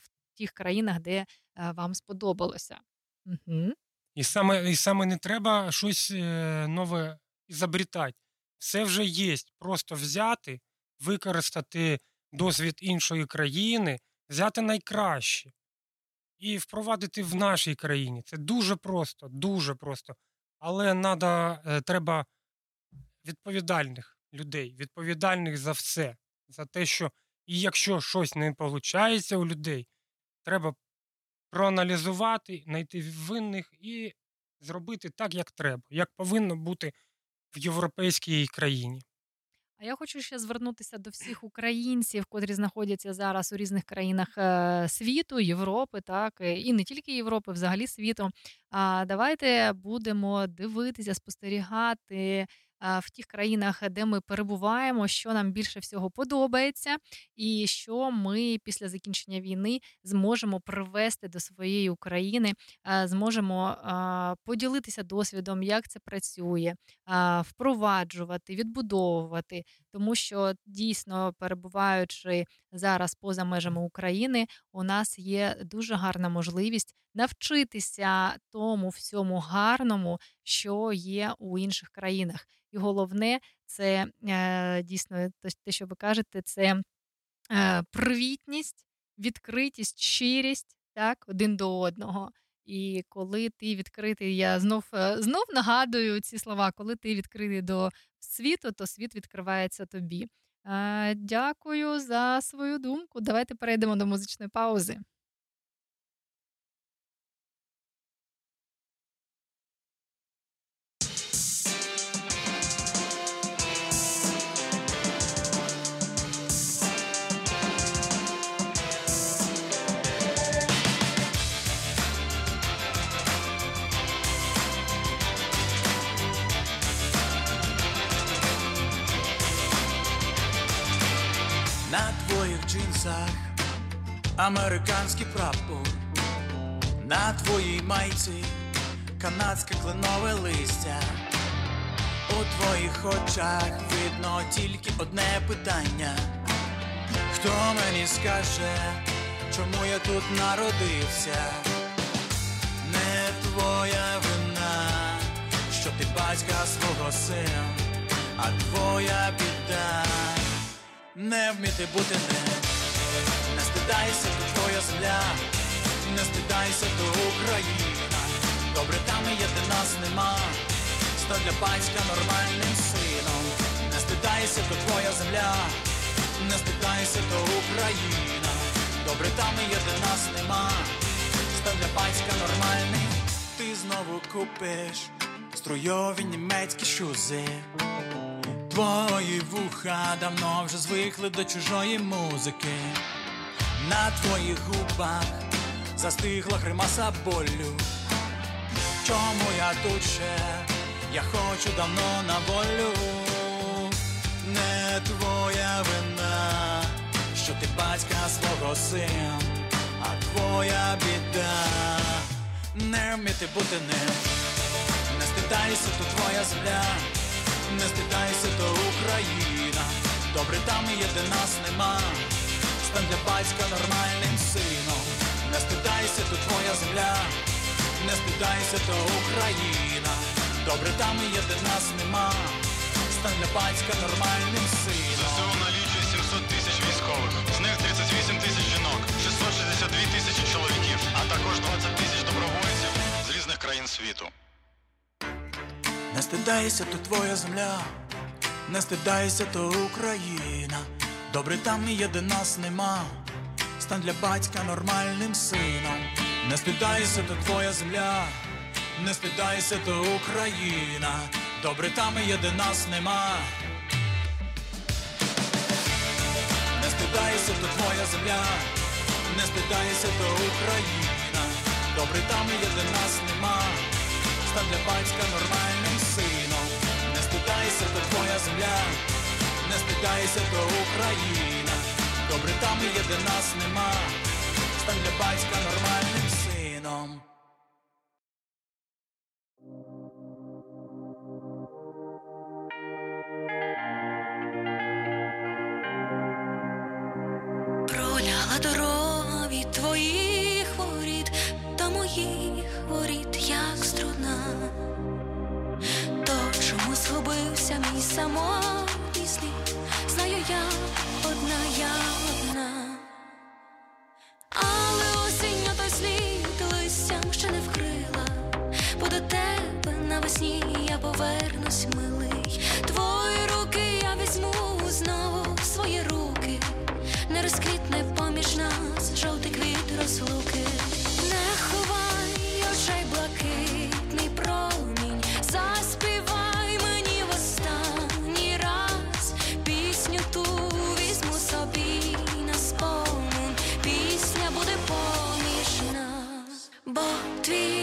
в тих країнах, де вам сподобалося. Угу. І саме, і саме не треба щось е, нове ізобрітати. Все вже є. Просто взяти, використати досвід іншої країни, взяти найкраще і впровадити в нашій країні. Це дуже просто, дуже просто. Але надо, е, треба відповідальних людей, відповідальних за все, за те, що і якщо щось не виходить у людей, треба проаналізувати, знайти винних і зробити так, як треба, як повинно бути в європейській країні. А я хочу ще звернутися до всіх українців, котрі знаходяться зараз у різних країнах е, світу, Європи, так е, і не тільки Європи, взагалі світу. А давайте будемо дивитися, спостерігати в тих країнах, де ми перебуваємо, що нам більше всього подобається, і що ми після закінчення війни зможемо привести до своєї України, зможемо поділитися досвідом, як це працює, впроваджувати, відбудовувати, тому що дійсно перебуваючи зараз поза межами України, у нас є дуже гарна можливість навчитися тому всьому гарному, що є у інших країнах. І головне, це е, дійсно те, що ви кажете, це е, привітність, відкритість, щирість так, один до одного. І коли ти відкритий, я знов е, знов нагадую ці слова, коли ти відкритий до світу, то світ відкривається тобі. Дякую за свою думку. Давайте перейдемо до музичної паузи. Американський прапор, на твоїй майці канадське кленове листя. У твоїх очах видно тільки одне питання. Хто мені скаже, чому я тут народився? Не твоя вина, що ти батька свого сина, а твоя біда не вміти бути. Не стидайся, то твоя земля, не стидайся, то Україна. Добре там є, де нас нема. Стань для батька нормальним сином. Не стидайся, то твоя земля, не стидайся, то Україна. Добре там є, де нас нема. Стань для батька нормальний. Ти знову купиш струйові німецькі шузи. Твої вуха давно вже звикли до чужої музики. На твоїх губах застигла гримаса болю. Чому я тут ще? Я хочу давно на волю. Не твоя вина, що ти батька свого син, а твоя біда не вміти бути ним. Не стидайся, то твоя земля. Не стидайся, то Україна. Добре там є, де нас нема. Стань для батька нормальним сином. Не стидайся, то твоя земля. Не стидайся, то Україна. Добре там і є, де нас нема. Стань для батька нормальним сином. ЗСУ налічує 700 тисяч військових, з них 38 тисяч жінок, 662 тисячі чоловіків, а також 20 тисяч добровольців з різних країн світу. Не стидайся, то твоя земля, не стидайся, то Україна. Добре там є, де нас нема. Стань для батька нормальним сином. Не стидайся, то твоя земля, не стидайся, то Україна. Добре там є, де нас нема. Не стидайся, то твоя земля, не стидайся, то Україна. Добре там є, де нас нема. Стань для батька нормальним сином. Не стидайся, то твоя земля, стидайся, то Україна. Добре там є, де нас нема. Стань для батька нормальним сином. Проляла дорога твоїх воріт до моїх воріт, як струна. То чому згубився мій самотній я одна, я одна, але осіння той слід листям ще не вкрила, бо до тебе навесні я повернусь, милий. Твої руки я візьму знову в свої руки, не розквітне поміж нас, жовтий квіт розлуки. dream.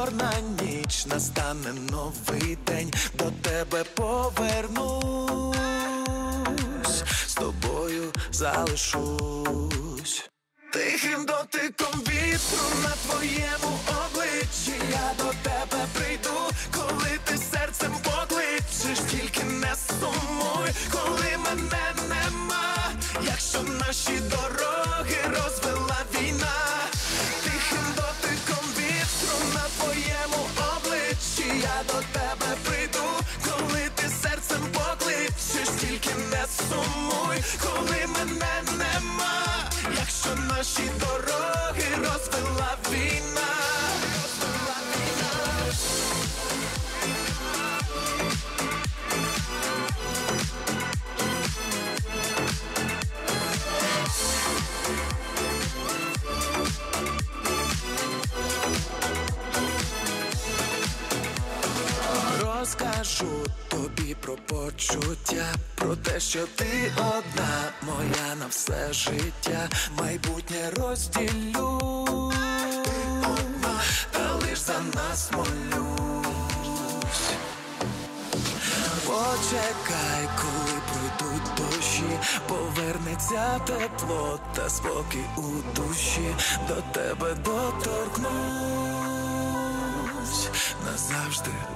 чорна ніч, настане новий день, до тебе повернусь, з тобою залишусь.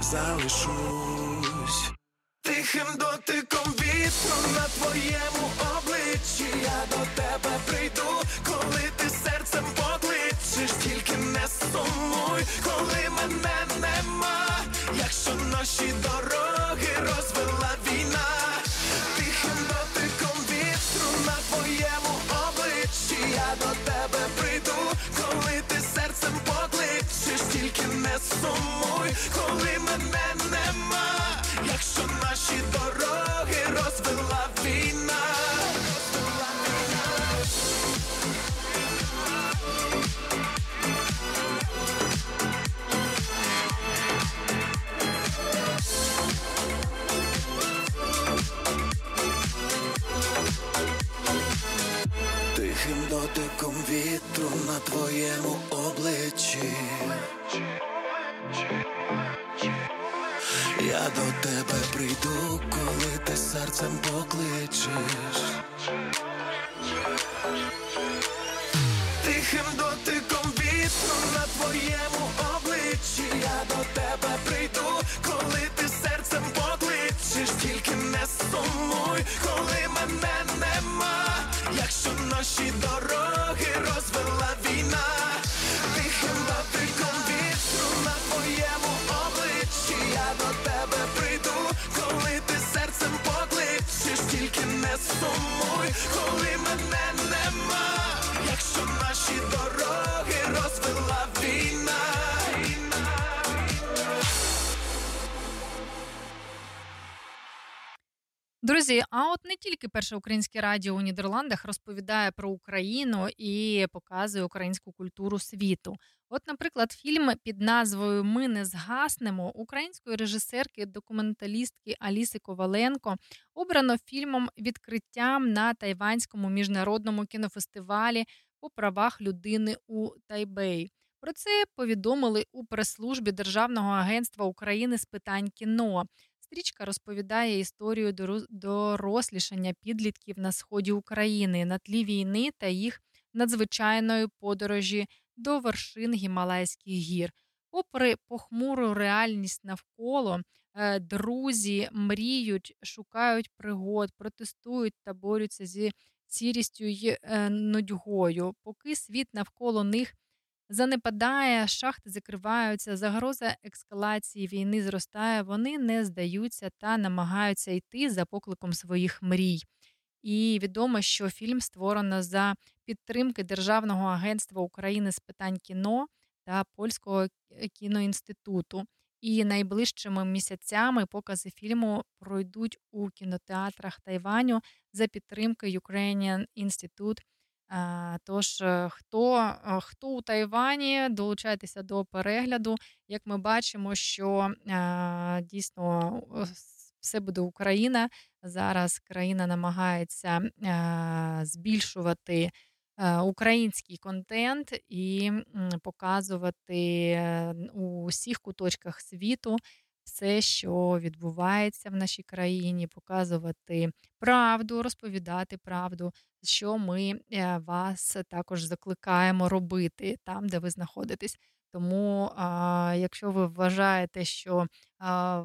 залишу. Тільки перше українське радіо у Нідерландах розповідає про Україну і показує українську культуру світу. От, наприклад, фільм під назвою Ми не згаснемо української режисерки, документалістки Аліси Коваленко обрано фільмом відкриттям на Тайванському міжнародному кінофестивалі по правах людини у Тайбей. Про це повідомили у прес-службі Державного агентства України з питань кіно. Стрічка розповідає історію дорослішання підлітків на сході України на тлі війни та їх надзвичайної подорожі до вершин Гімалайських гір. Попри похмуру реальність навколо, е, друзі мріють, шукають пригод, протестують та борються зі сірістю й е, нудьгою. Поки світ навколо них занепадає, шахти закриваються, загроза ескалації війни зростає, вони не здаються та намагаються йти за покликом своїх мрій. І відомо, що фільм створено за підтримки Державного агентства України з питань кіно та Польського кіноінституту. І найближчими місяцями покази фільму пройдуть у кінотеатрах Тайваню за підтримки Ukrainian Institute а, Тож, е, хто, е, хто у Тайвані, долучайтеся до перегляду. Як ми бачимо, що дійсно е, все буде Україна. Зараз країна намагається збільшувати український контент і показувати е, у всіх куточках світу все, що відбувається в нашій країні, показувати правду, розповідати правду, що ми е, вас також закликаємо робити там, де ви знаходитесь. Тому, якщо ви вважаєте, що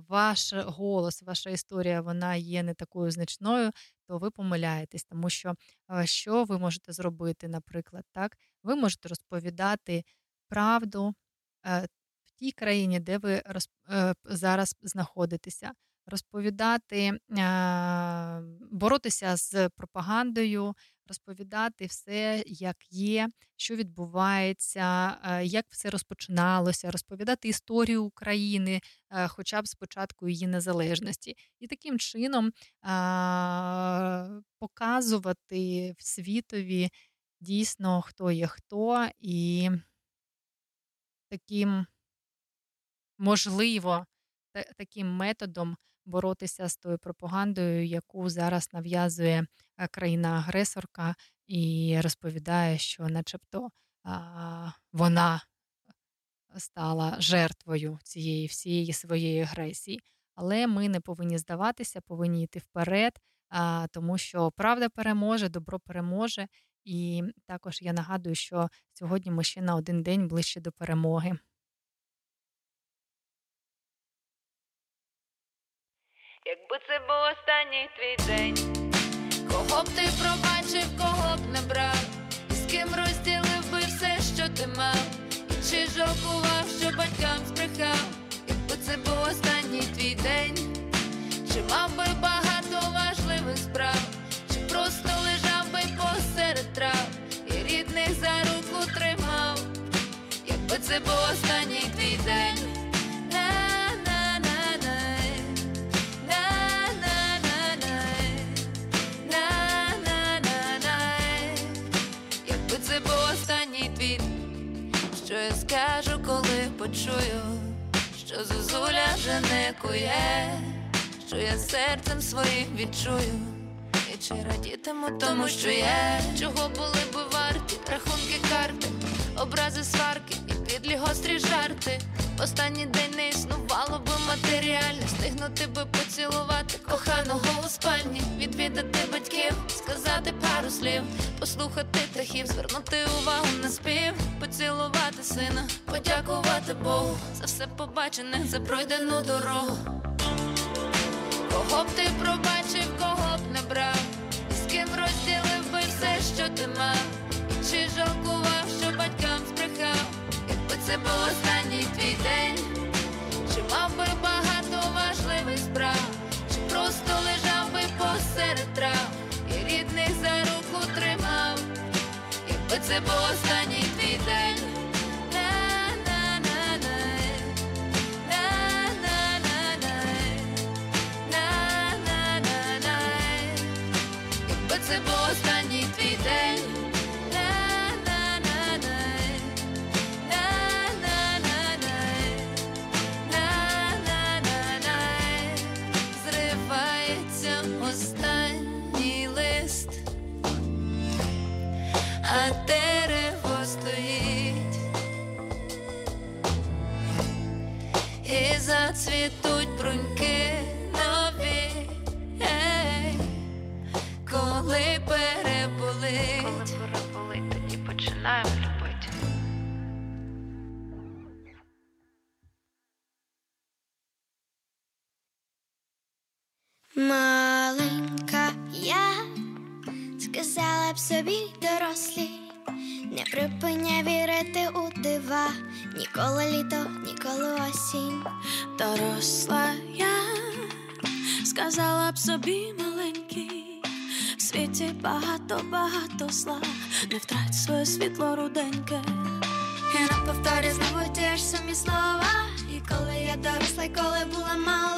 ваш голос, ваша історія вона є не такою значною, то ви помиляєтесь, тому що а, що ви можете зробити, наприклад, так? Ви можете розповідати правду е, тій країні, де ви е, зараз знаходитеся, розповідати, боротися з пропагандою, розповідати все, як є, що відбувається, е, як все розпочиналося, розповідати історію України, е, хоча б спочатку її незалежності, і таким чином показувати в світові дійсно, хто є хто, і таким можливо таким методом боротися з тою пропагандою, яку зараз нав'язує е, країна-агресорка, і розповідає, що, начебто, вона стала жертвою цієї всієї своєї агресії. Але ми не повинні здаватися, повинні йти вперед, тому що правда переможе, добро переможе. І також я нагадую, що сьогодні ми ще на один день ближче до перемоги. Якби це був останній твій день, кого б ти пробачив, кого б не брав, з ким розділив би все, що ти мав, і чи жалкував, що батькам збрехав, якби це був останній твій день, чи мав би багато важливих справ, чи просто лежав би посеред трав, і рідних за руку тримав, якби це був останній твій день. Мене кує, що я серцем своїм відчую. І чи радітиму тому, що є, чого були би варті, рахунки карти, образи сварки і підлі гострі жарти. Останній день не існувало би матеріально, стигнути би поцілувати коханого у спальні, відвідати батьків, сказати пару слів, послухати птахів, звернути увагу на спів, поцілувати сина, подякувати Богу. За все побачене, за пройдену дорогу. Кого б ти пробачив, кого б не брав, з ким розділив би все, що ти мав, чи жалкував, це був останній твій день, чи мав би багато важливих справ, чи просто лежав би посеред трав, і рідних за руку тримав, якби це був останній твій день. Це був останній Маленька я сказала б собі дорослі, не припиняй вірити у дива, ніколи літо, ніколи осінь. Доросла я сказала б собі маленький, в світі багато, багато зла, не втрать своє світло руденьке. І на знову ті ж самі слова. І коли я доросла, і коли була мала,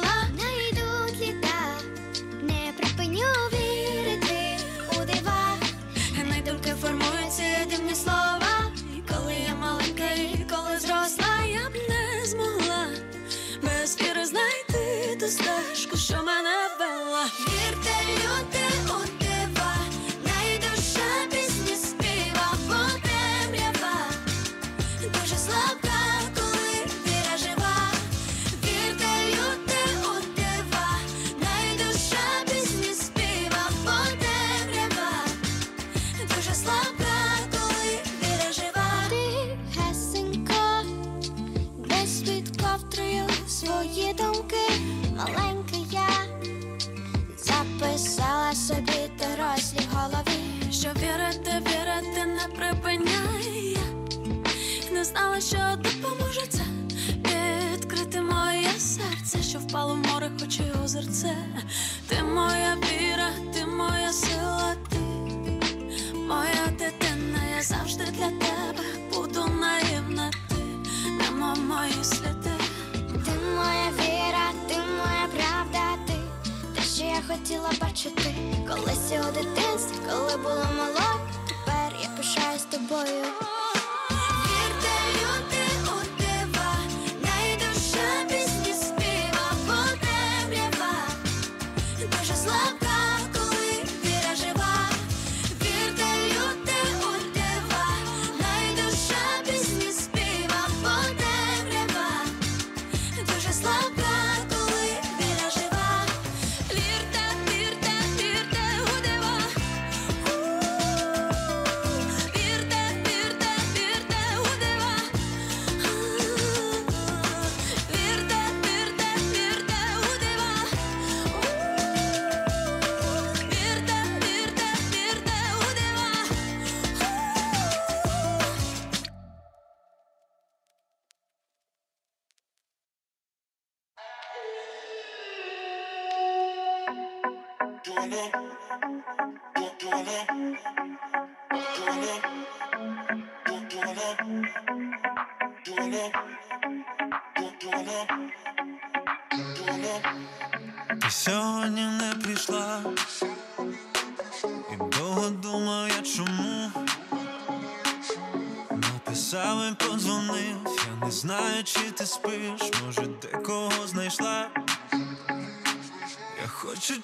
хотіла бачити колись його дитинстві, коли була мала, тепер я пишаюсь тобою.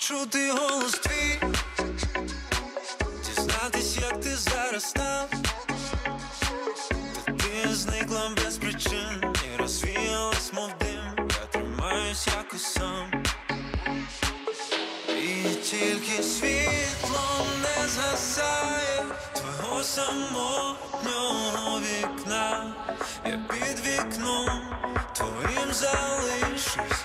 Чути голос твій, дізнатись, як ти зараз там. Та ти зникла без причин і розвіялась, мов дим. Я тримаюсь якось сам. І тільки світло не згасає твого самотнього вікна. Я під вікном твоїм залишусь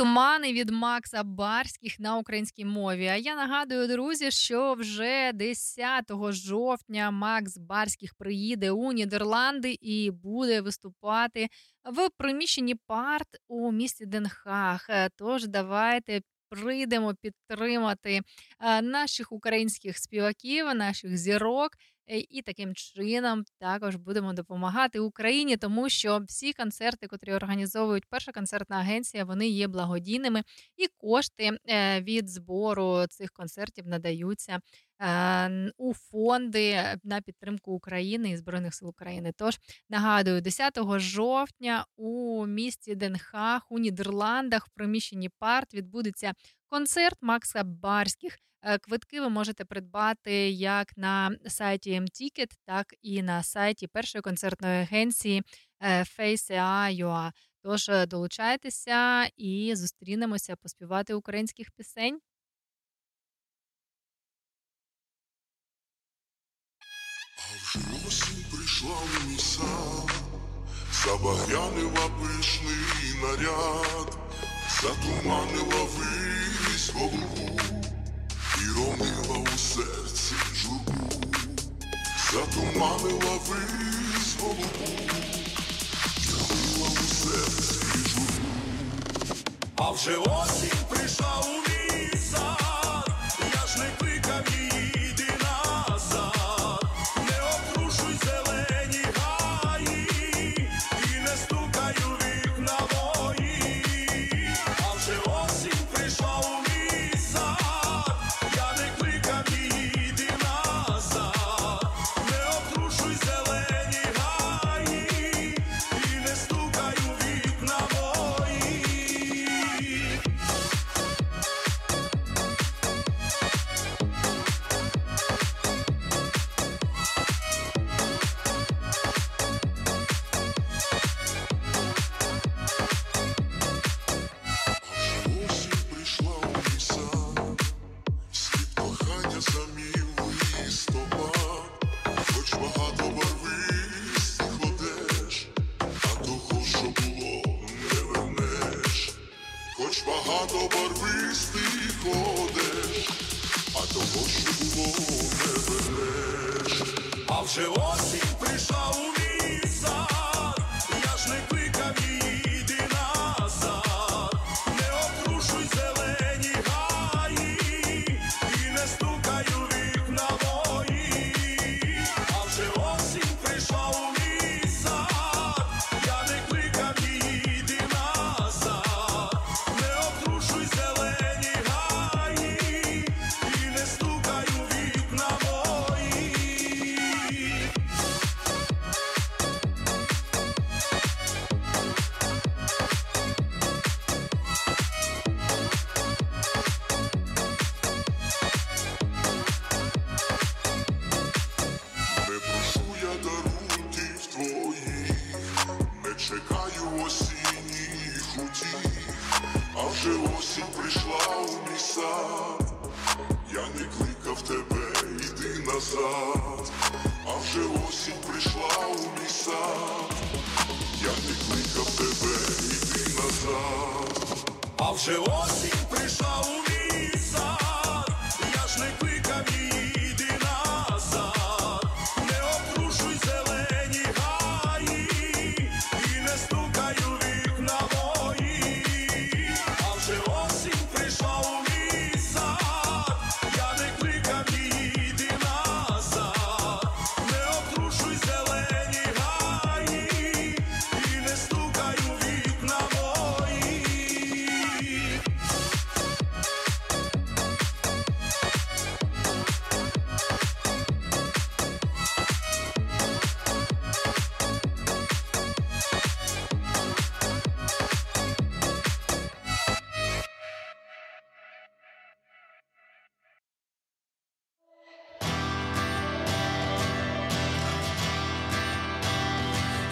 тумани від Макса Барських на українській мові. А я нагадую, друзі, що вже 10 жовтня Макс Барських приїде у Нідерланди і буде виступати в приміщенні парт у місті Денхаг. Е, Тож давайте. Прийдемо підтримати е, наших українських співаків, наших зірок, і таким чином також будемо допомагати Україні, тому що всі концерти, котрі організовують перша концертна агенція, вони є благодійними, і кошти е, від збору цих концертів надаються е, у фонди на підтримку України і Збройних сил України. Тож нагадую, 10 жовтня у місті Денхаг у Нідерландах в приміщенні парт відбудеться концерт Макса Барських. Е, Квитки ви можете придбати як на сайті MTicket, так і на сайті першої концертної агенції е, Тож е, долучайтеся і зустрінемося поспівати українських пісень. Осінь прийшла в мій сад, забагрянила пишний наряд, затуманила вись голову і ромила у серці журбу, затуманила вись голову, і у серці журбу. А вже осінь прийшла у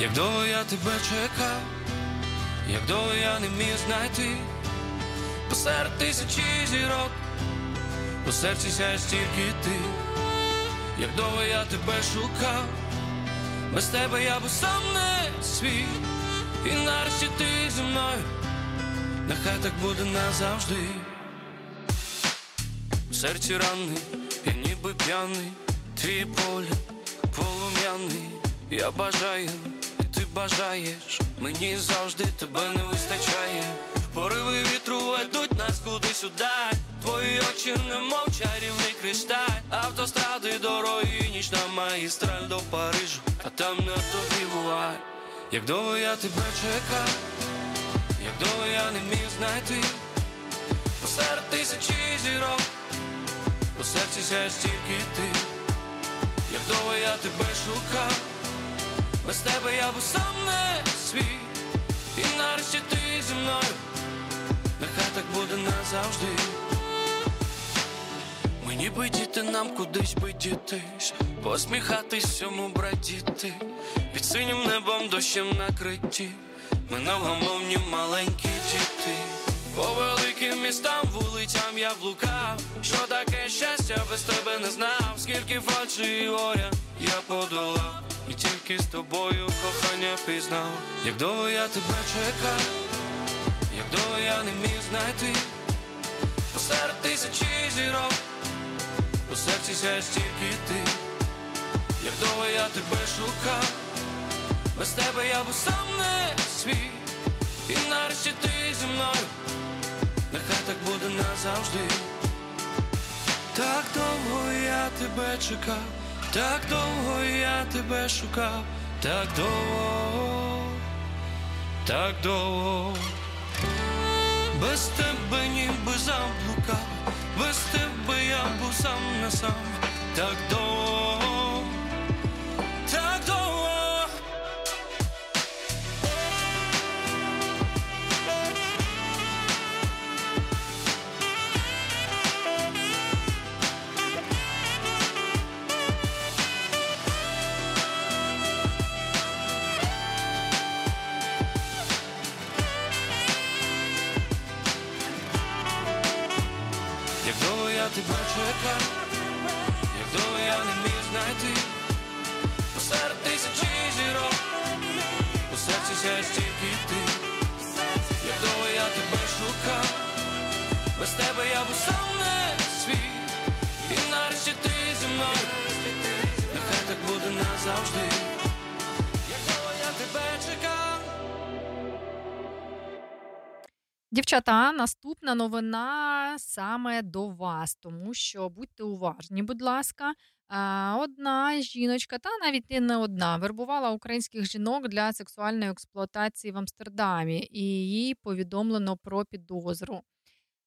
Як довго я тебе чекав, як довго я не міг знайти. Посеред тисячі зірок, у серці сяє стільки ти, як довго я тебе шукав, без тебе я був сам не свій, і нарешті ти зі мною, нехай так буде назавжди. В серці ранний, я ніби п'яний, твій погляд полум'яний, я бажаю, бажаєш, мені завжди тебе не вистачає. Пориви вітру ведуть нас кудись удаль Твої очі немов чарівний кристаль. Автостради, дороги, нічна магістраль до Парижу, а там не тобі буває Як довго я тебе чекав, як довго я не міг знайти? Посеред тисячі зірок. У серці сяє стільки ти, як довго я тебе шукав, без тебе я був сам не свій, і нарешті ти зі мною, нехай так буде назавжди. Мені би діти нам кудись би дітись, посміхатись всьому брадіти, під синім небом дощем накриті, ми невгамовні маленькі діти. По великим містам, вулицям я блукав, що таке щастя без тебе не знав, скільки фальші і горя я подолав, і тільки з тобою кохання пізнав, як довго я тебе чекав, як довго я не міг знайти, посеред тисячі зірок, у серці сяє стільки ти, як довго я тебе шукав, без тебе я був сам не свій, і нарешті ти зі мною. Нехай так буде назавжди. Так довго я тебе чекав, так довго я тебе шукав, так довго, так довго. Без тебе ніби заблукав, без тебе я був сам на сам, так довго, так довго. Тебе чекав, як довго я не міг знайти посеред тисячі зірок, у серці сяє стільки ти, як довго я тебе шукав, сам не свій. І нарешті ти зі мною, нехай так буде назавжди. Дівчата, наступна новина саме до вас, тому що будьте уважні, будь ласка. Одна жіночка, та навіть не одна, вербувала українських жінок для сексуальної експлуатації в Амстердамі, і їй повідомлено про підозру.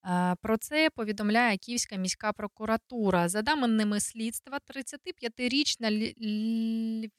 Е, Про це повідомляє Київська міська прокуратура. За даними слідства, 35-річна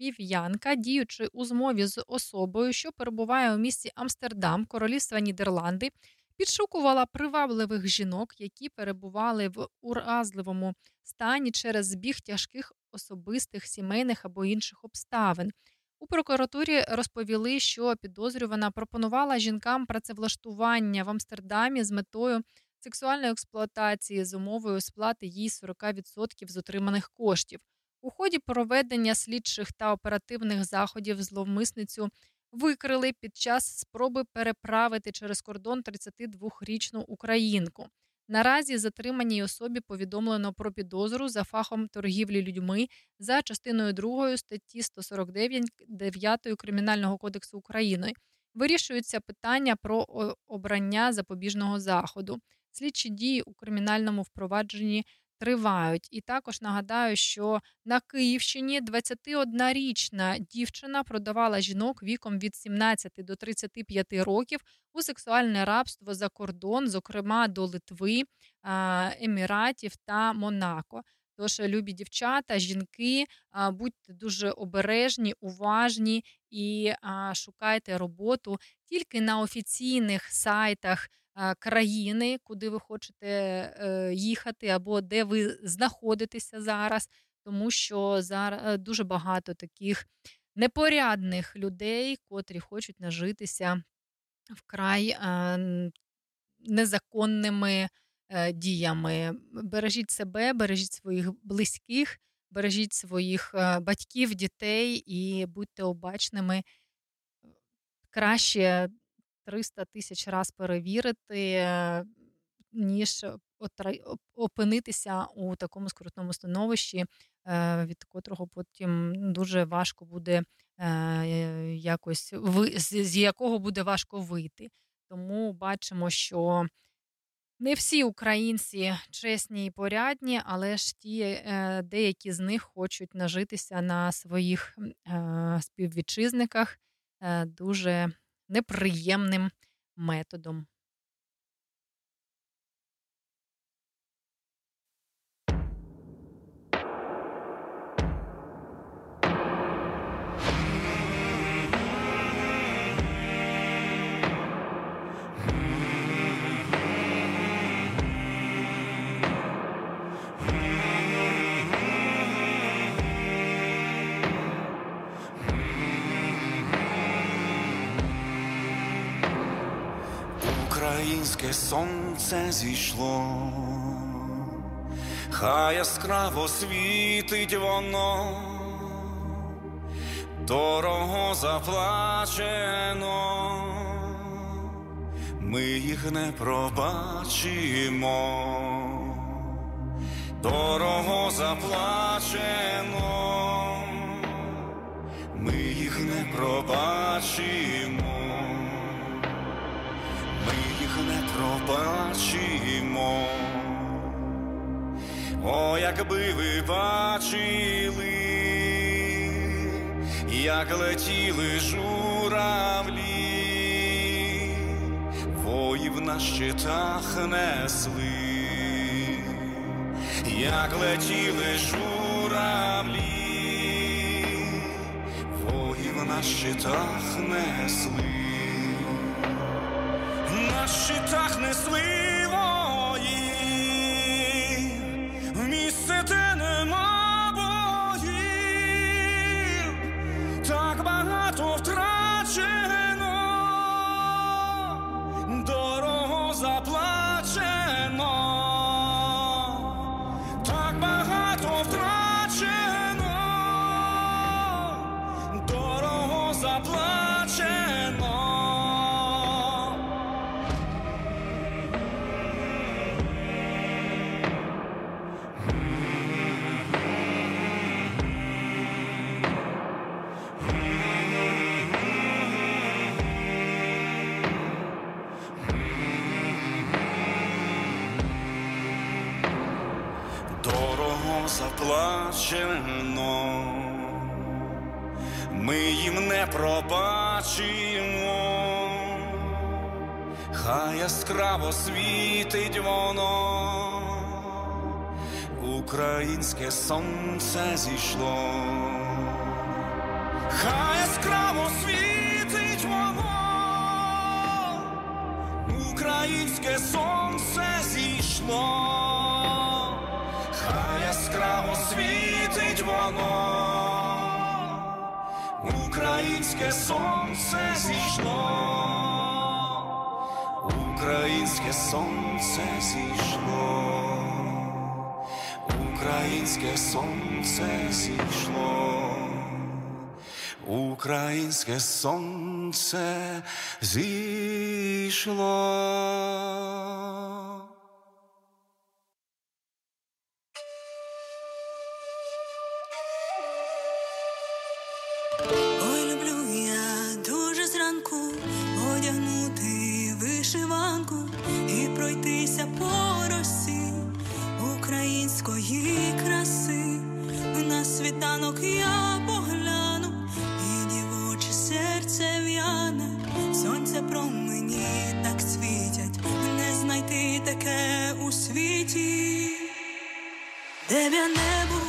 львів'янка, діючи у змові з особою, що перебуває у місті Амстердам, Королівства Нідерланди, підшукувала привабливих жінок, які перебували в уразливому стані через збіг тяжких особистих, сімейних або інших обставин. У прокуратурі розповіли, що підозрювана пропонувала жінкам працевлаштування в Амстердамі з метою сексуальної експлуатації з умовою сплати їй 40% з отриманих коштів. У ході проведення слідчих та оперативних заходів зловмисницю викрили під час спроби переправити через кордон 32-річну українку. Наразі затриманій особі повідомлено про підозру за фахом торгівлі людьми за частиною 2 статті 149 9 Кримінального кодексу України. Вирішується питання про обрання запобіжного заходу. Слідчі дії у кримінальному впровадженні тривають. І також нагадаю, що на Київщині 21-річна дівчина продавала жінок віком від 17 до 35 років у сексуальне рабство за кордон, зокрема до Литви, Еміратів та Монако. Тож, любі дівчата, жінки, будьте дуже обережні, уважні і шукайте роботу тільки на офіційних сайтах країни, куди ви хочете е, їхати, або де ви знаходитеся зараз, тому що зараз дуже багато таких непорядних людей, котрі хочуть нажитися вкрай е, незаконними е, діями. Бережіть себе, бережіть своїх близьких, бережіть своїх е, батьків, дітей і будьте обачними. Краще 300 тисяч раз перевірити, е, ніж опинитися у такому скрутному становищі, е, від котрого потім дуже важко буде е, якось з, якого буде важко вийти. Тому бачимо, що не всі українці чесні і порядні, але ж ті деякі з них хочуть нажитися на своїх співвітчизниках дуже неприємним методом. Українське сонце зійшло, хай яскраво світить воно, дорого заплачено, ми їх не пробачимо, дорого заплачено, ми їх не пробачимо. Ми їх не пробачимо. О, якби ви бачили, як летіли журавлі, воїв на щитах несли, як летіли журавлі, воїв на щитах несли на щитах несли заплачено, ми їм не пробачимо, хай яскраво світить воно, українське сонце зійшло. Українське сонце зійшло, українське сонце зійшло, українське сонце зійшло, українське сонце зійшло. ранку одягнути вишиванку і пройтися по росі української краси, на світанок я погляну, і дівоче серце в'яне, сонце про мені так світять, не знайти таке у світі, де б я не був.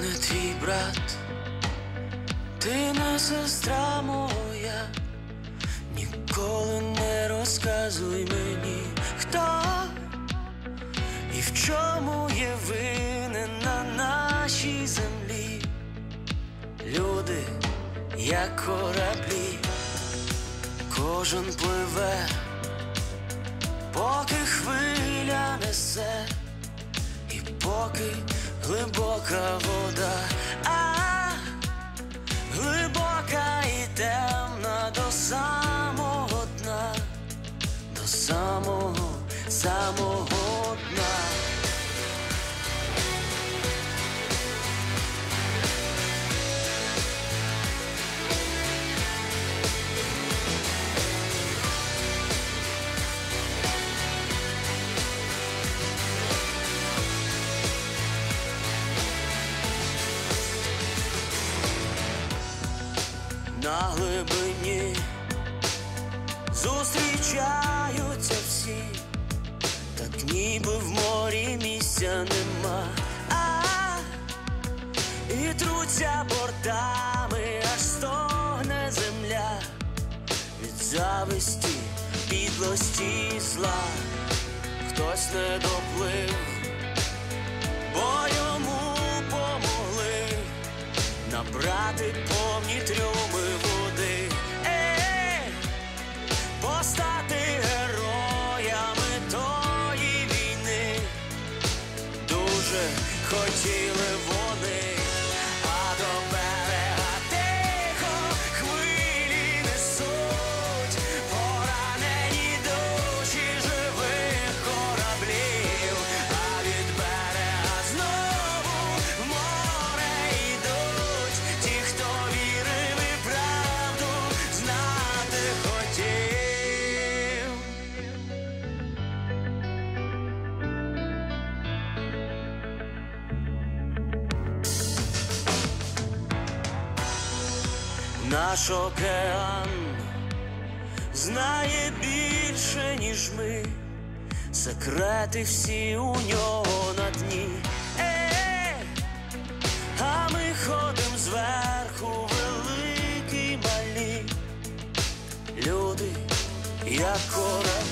Не твій брат, ти не сестра моя, ніколи не розказуй мені, хто і в чому є винен на нашій землі. Люди, як кораблі, кожен пливе, поки хвиля несе. І поки глибока вода, а глибока і темна до самого дна, до самого, самого зустрічаються всі, так ніби в морі місця нема, а і труться бортами, аж стогне земля. Від зависті, підлості зла, хтось не доплив, бо йому помогли. Набрати повні трюми води, е, героями хотіли Наш океан знає більше, ніж ми, секрети всі у нього на дні. Е, а ми ходим зверху, великі малі, люди, як кораблі,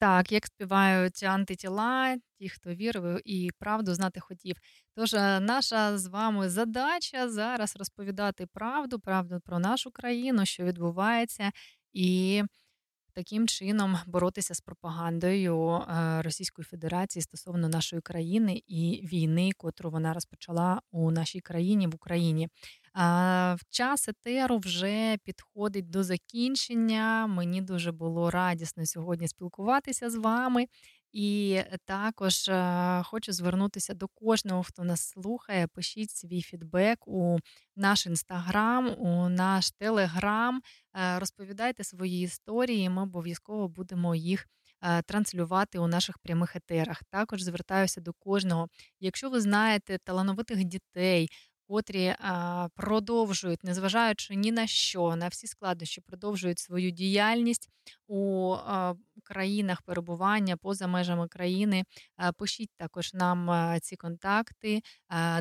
Так, як співають антитіла, ті, хто вірив і правду знати хотів. Тож наша з вами задача зараз розповідати правду, правду про нашу країну, що відбувається, і таким чином боротися з пропагандою е, Російської Федерації стосовно нашої країни і війни, котру вона розпочала у нашій країні в Україні. Час етеру вже підходить до закінчення. Мені дуже було радісно сьогодні спілкуватися з вами. І також е, хочу звернутися до кожного, хто нас слухає. Пишіть свій фідбек у наш інстаграм, у наш телеграм. Е, Розповідайте свої історії. Ми обов'язково будемо їх е, транслювати у наших прямих етерах. Також звертаюся до кожного. Якщо ви знаєте талановитих дітей, котрі продовжують, незважаючи ні на що, на всі складнощі, продовжують свою діяльність у країнах перебування поза межами країни. Пишіть також нам ці контакти,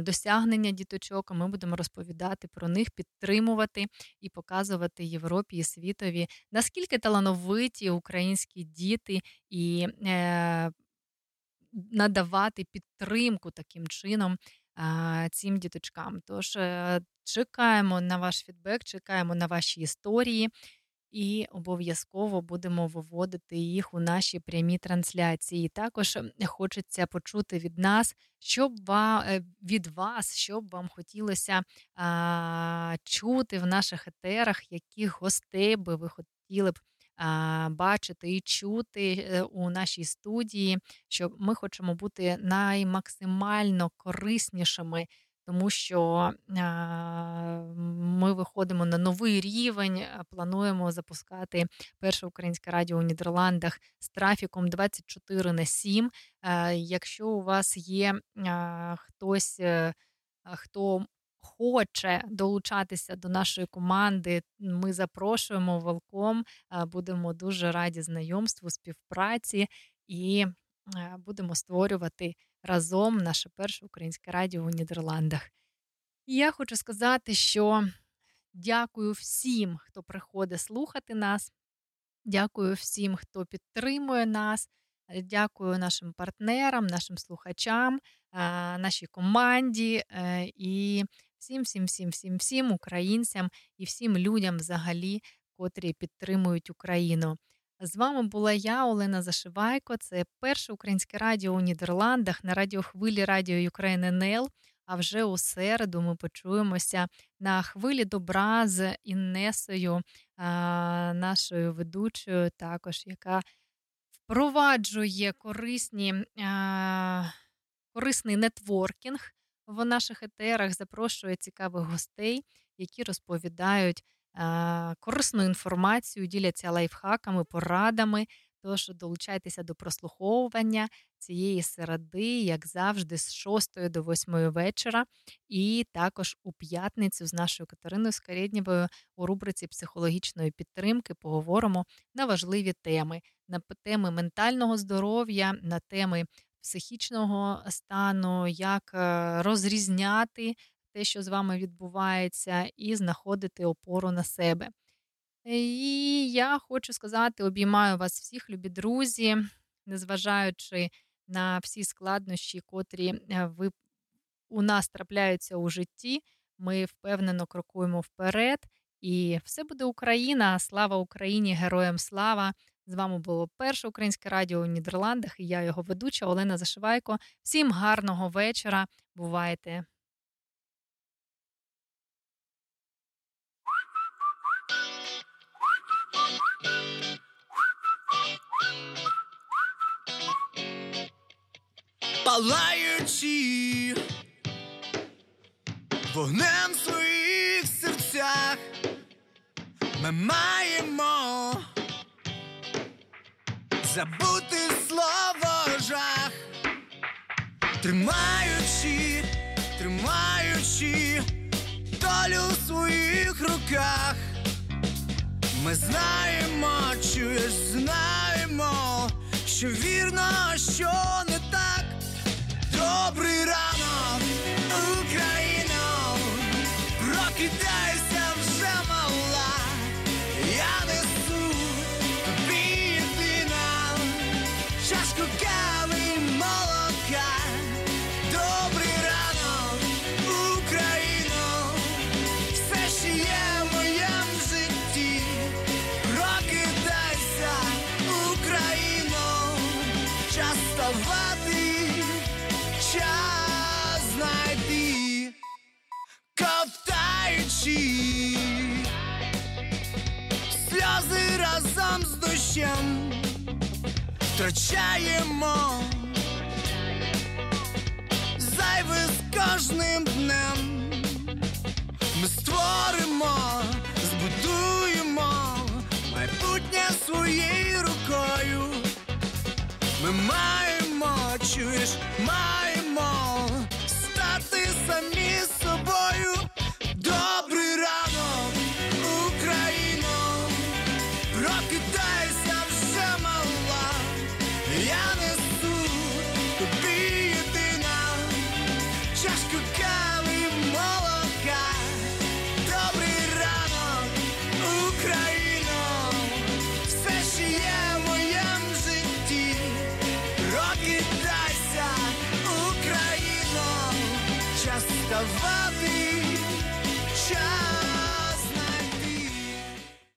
досягнення діточок. Ми будемо розповідати про них, підтримувати і показувати Європі і світові, наскільки талановиті українські діти і. Е, Надавати підтримку таким чином цим діточкам. Тож е, чекаємо на ваш фідбек, чекаємо на ваші історії. І обов'язково будемо виводити їх у наші прямі трансляції. Також хочеться почути від нас, що б е, від вас, що б вам хотілося чути в наших етерах, яких гостей би ви хотіли б бачити і чути е, у нашій студії, що ми хочемо бути наймаксимально кориснішими, тому що ми виходимо на новий рівень, плануємо запускати перше українське радіо у Нідерландах з трафіком 24 на 7. Е, Якщо у вас є хтось, е, хто хоче долучатися до нашої команди, ми запрошуємо велком. Будемо дуже раді знайомству, співпраці і будемо створювати разом наше перше українське радіо у Нідерландах. І я хочу сказати, що дякую всім, хто приходить слухати нас. Дякую всім, хто підтримує нас. Дякую нашим партнерам, нашим слухачам, нашій команді е, і всім, всім, всім, всім, всім українцям і всім людям взагалі, котрі підтримують Україну. З вами була я, Олена Зашивайко. Це перше українське радіо у Нідерландах на радіохвилі Радіо Ukraine НЛ. А вже у середу ми почуємося на хвилі добра з Іннесою, нашою ведучою, також яка впроваджує корисні, корисний нетворкінг в наших етерах, запрошує цікавих гостей, які розповідають а, корисну інформацію, діляться лайфхаками, порадами. Тож долучайтеся до прослуховування цієї середи, як завжди, з 6 до 8 вечора, і також у п'ятницю з нашою Катериною Скарєднєвою у рубриці психологічної підтримки поговоримо на важливі теми, на теми ментального здоров'я, на теми психічного стану, як е, розрізняти те, що з вами відбувається, і знаходити опору на себе. І я хочу сказати, обіймаю вас всіх, любі друзі, незважаючи на всі складнощі, котрі е, ви у нас трапляються у житті. Ми впевнено крокуємо вперед, і все буде Україна. Слава Україні! Героям слава! З вами було перше українське радіо у Нідерландах, і я його ведуча Олена Зашивайко. Всім гарного вечора. Бувайте! палаючи вогнем в своїх серцях, ми маємо забути слово жах, тримаючи, тримаючи долю в своїх руках. Ми знаємо, чуєш, знаємо, що вірно, що не так. Добрий ранок, Україно, прокидайся з втрачаємо зайве з кожним днем. Ми створимо, збудуємо майбутнє своєю рукою. Ми маємо, чуєш, маємо стати самі собою.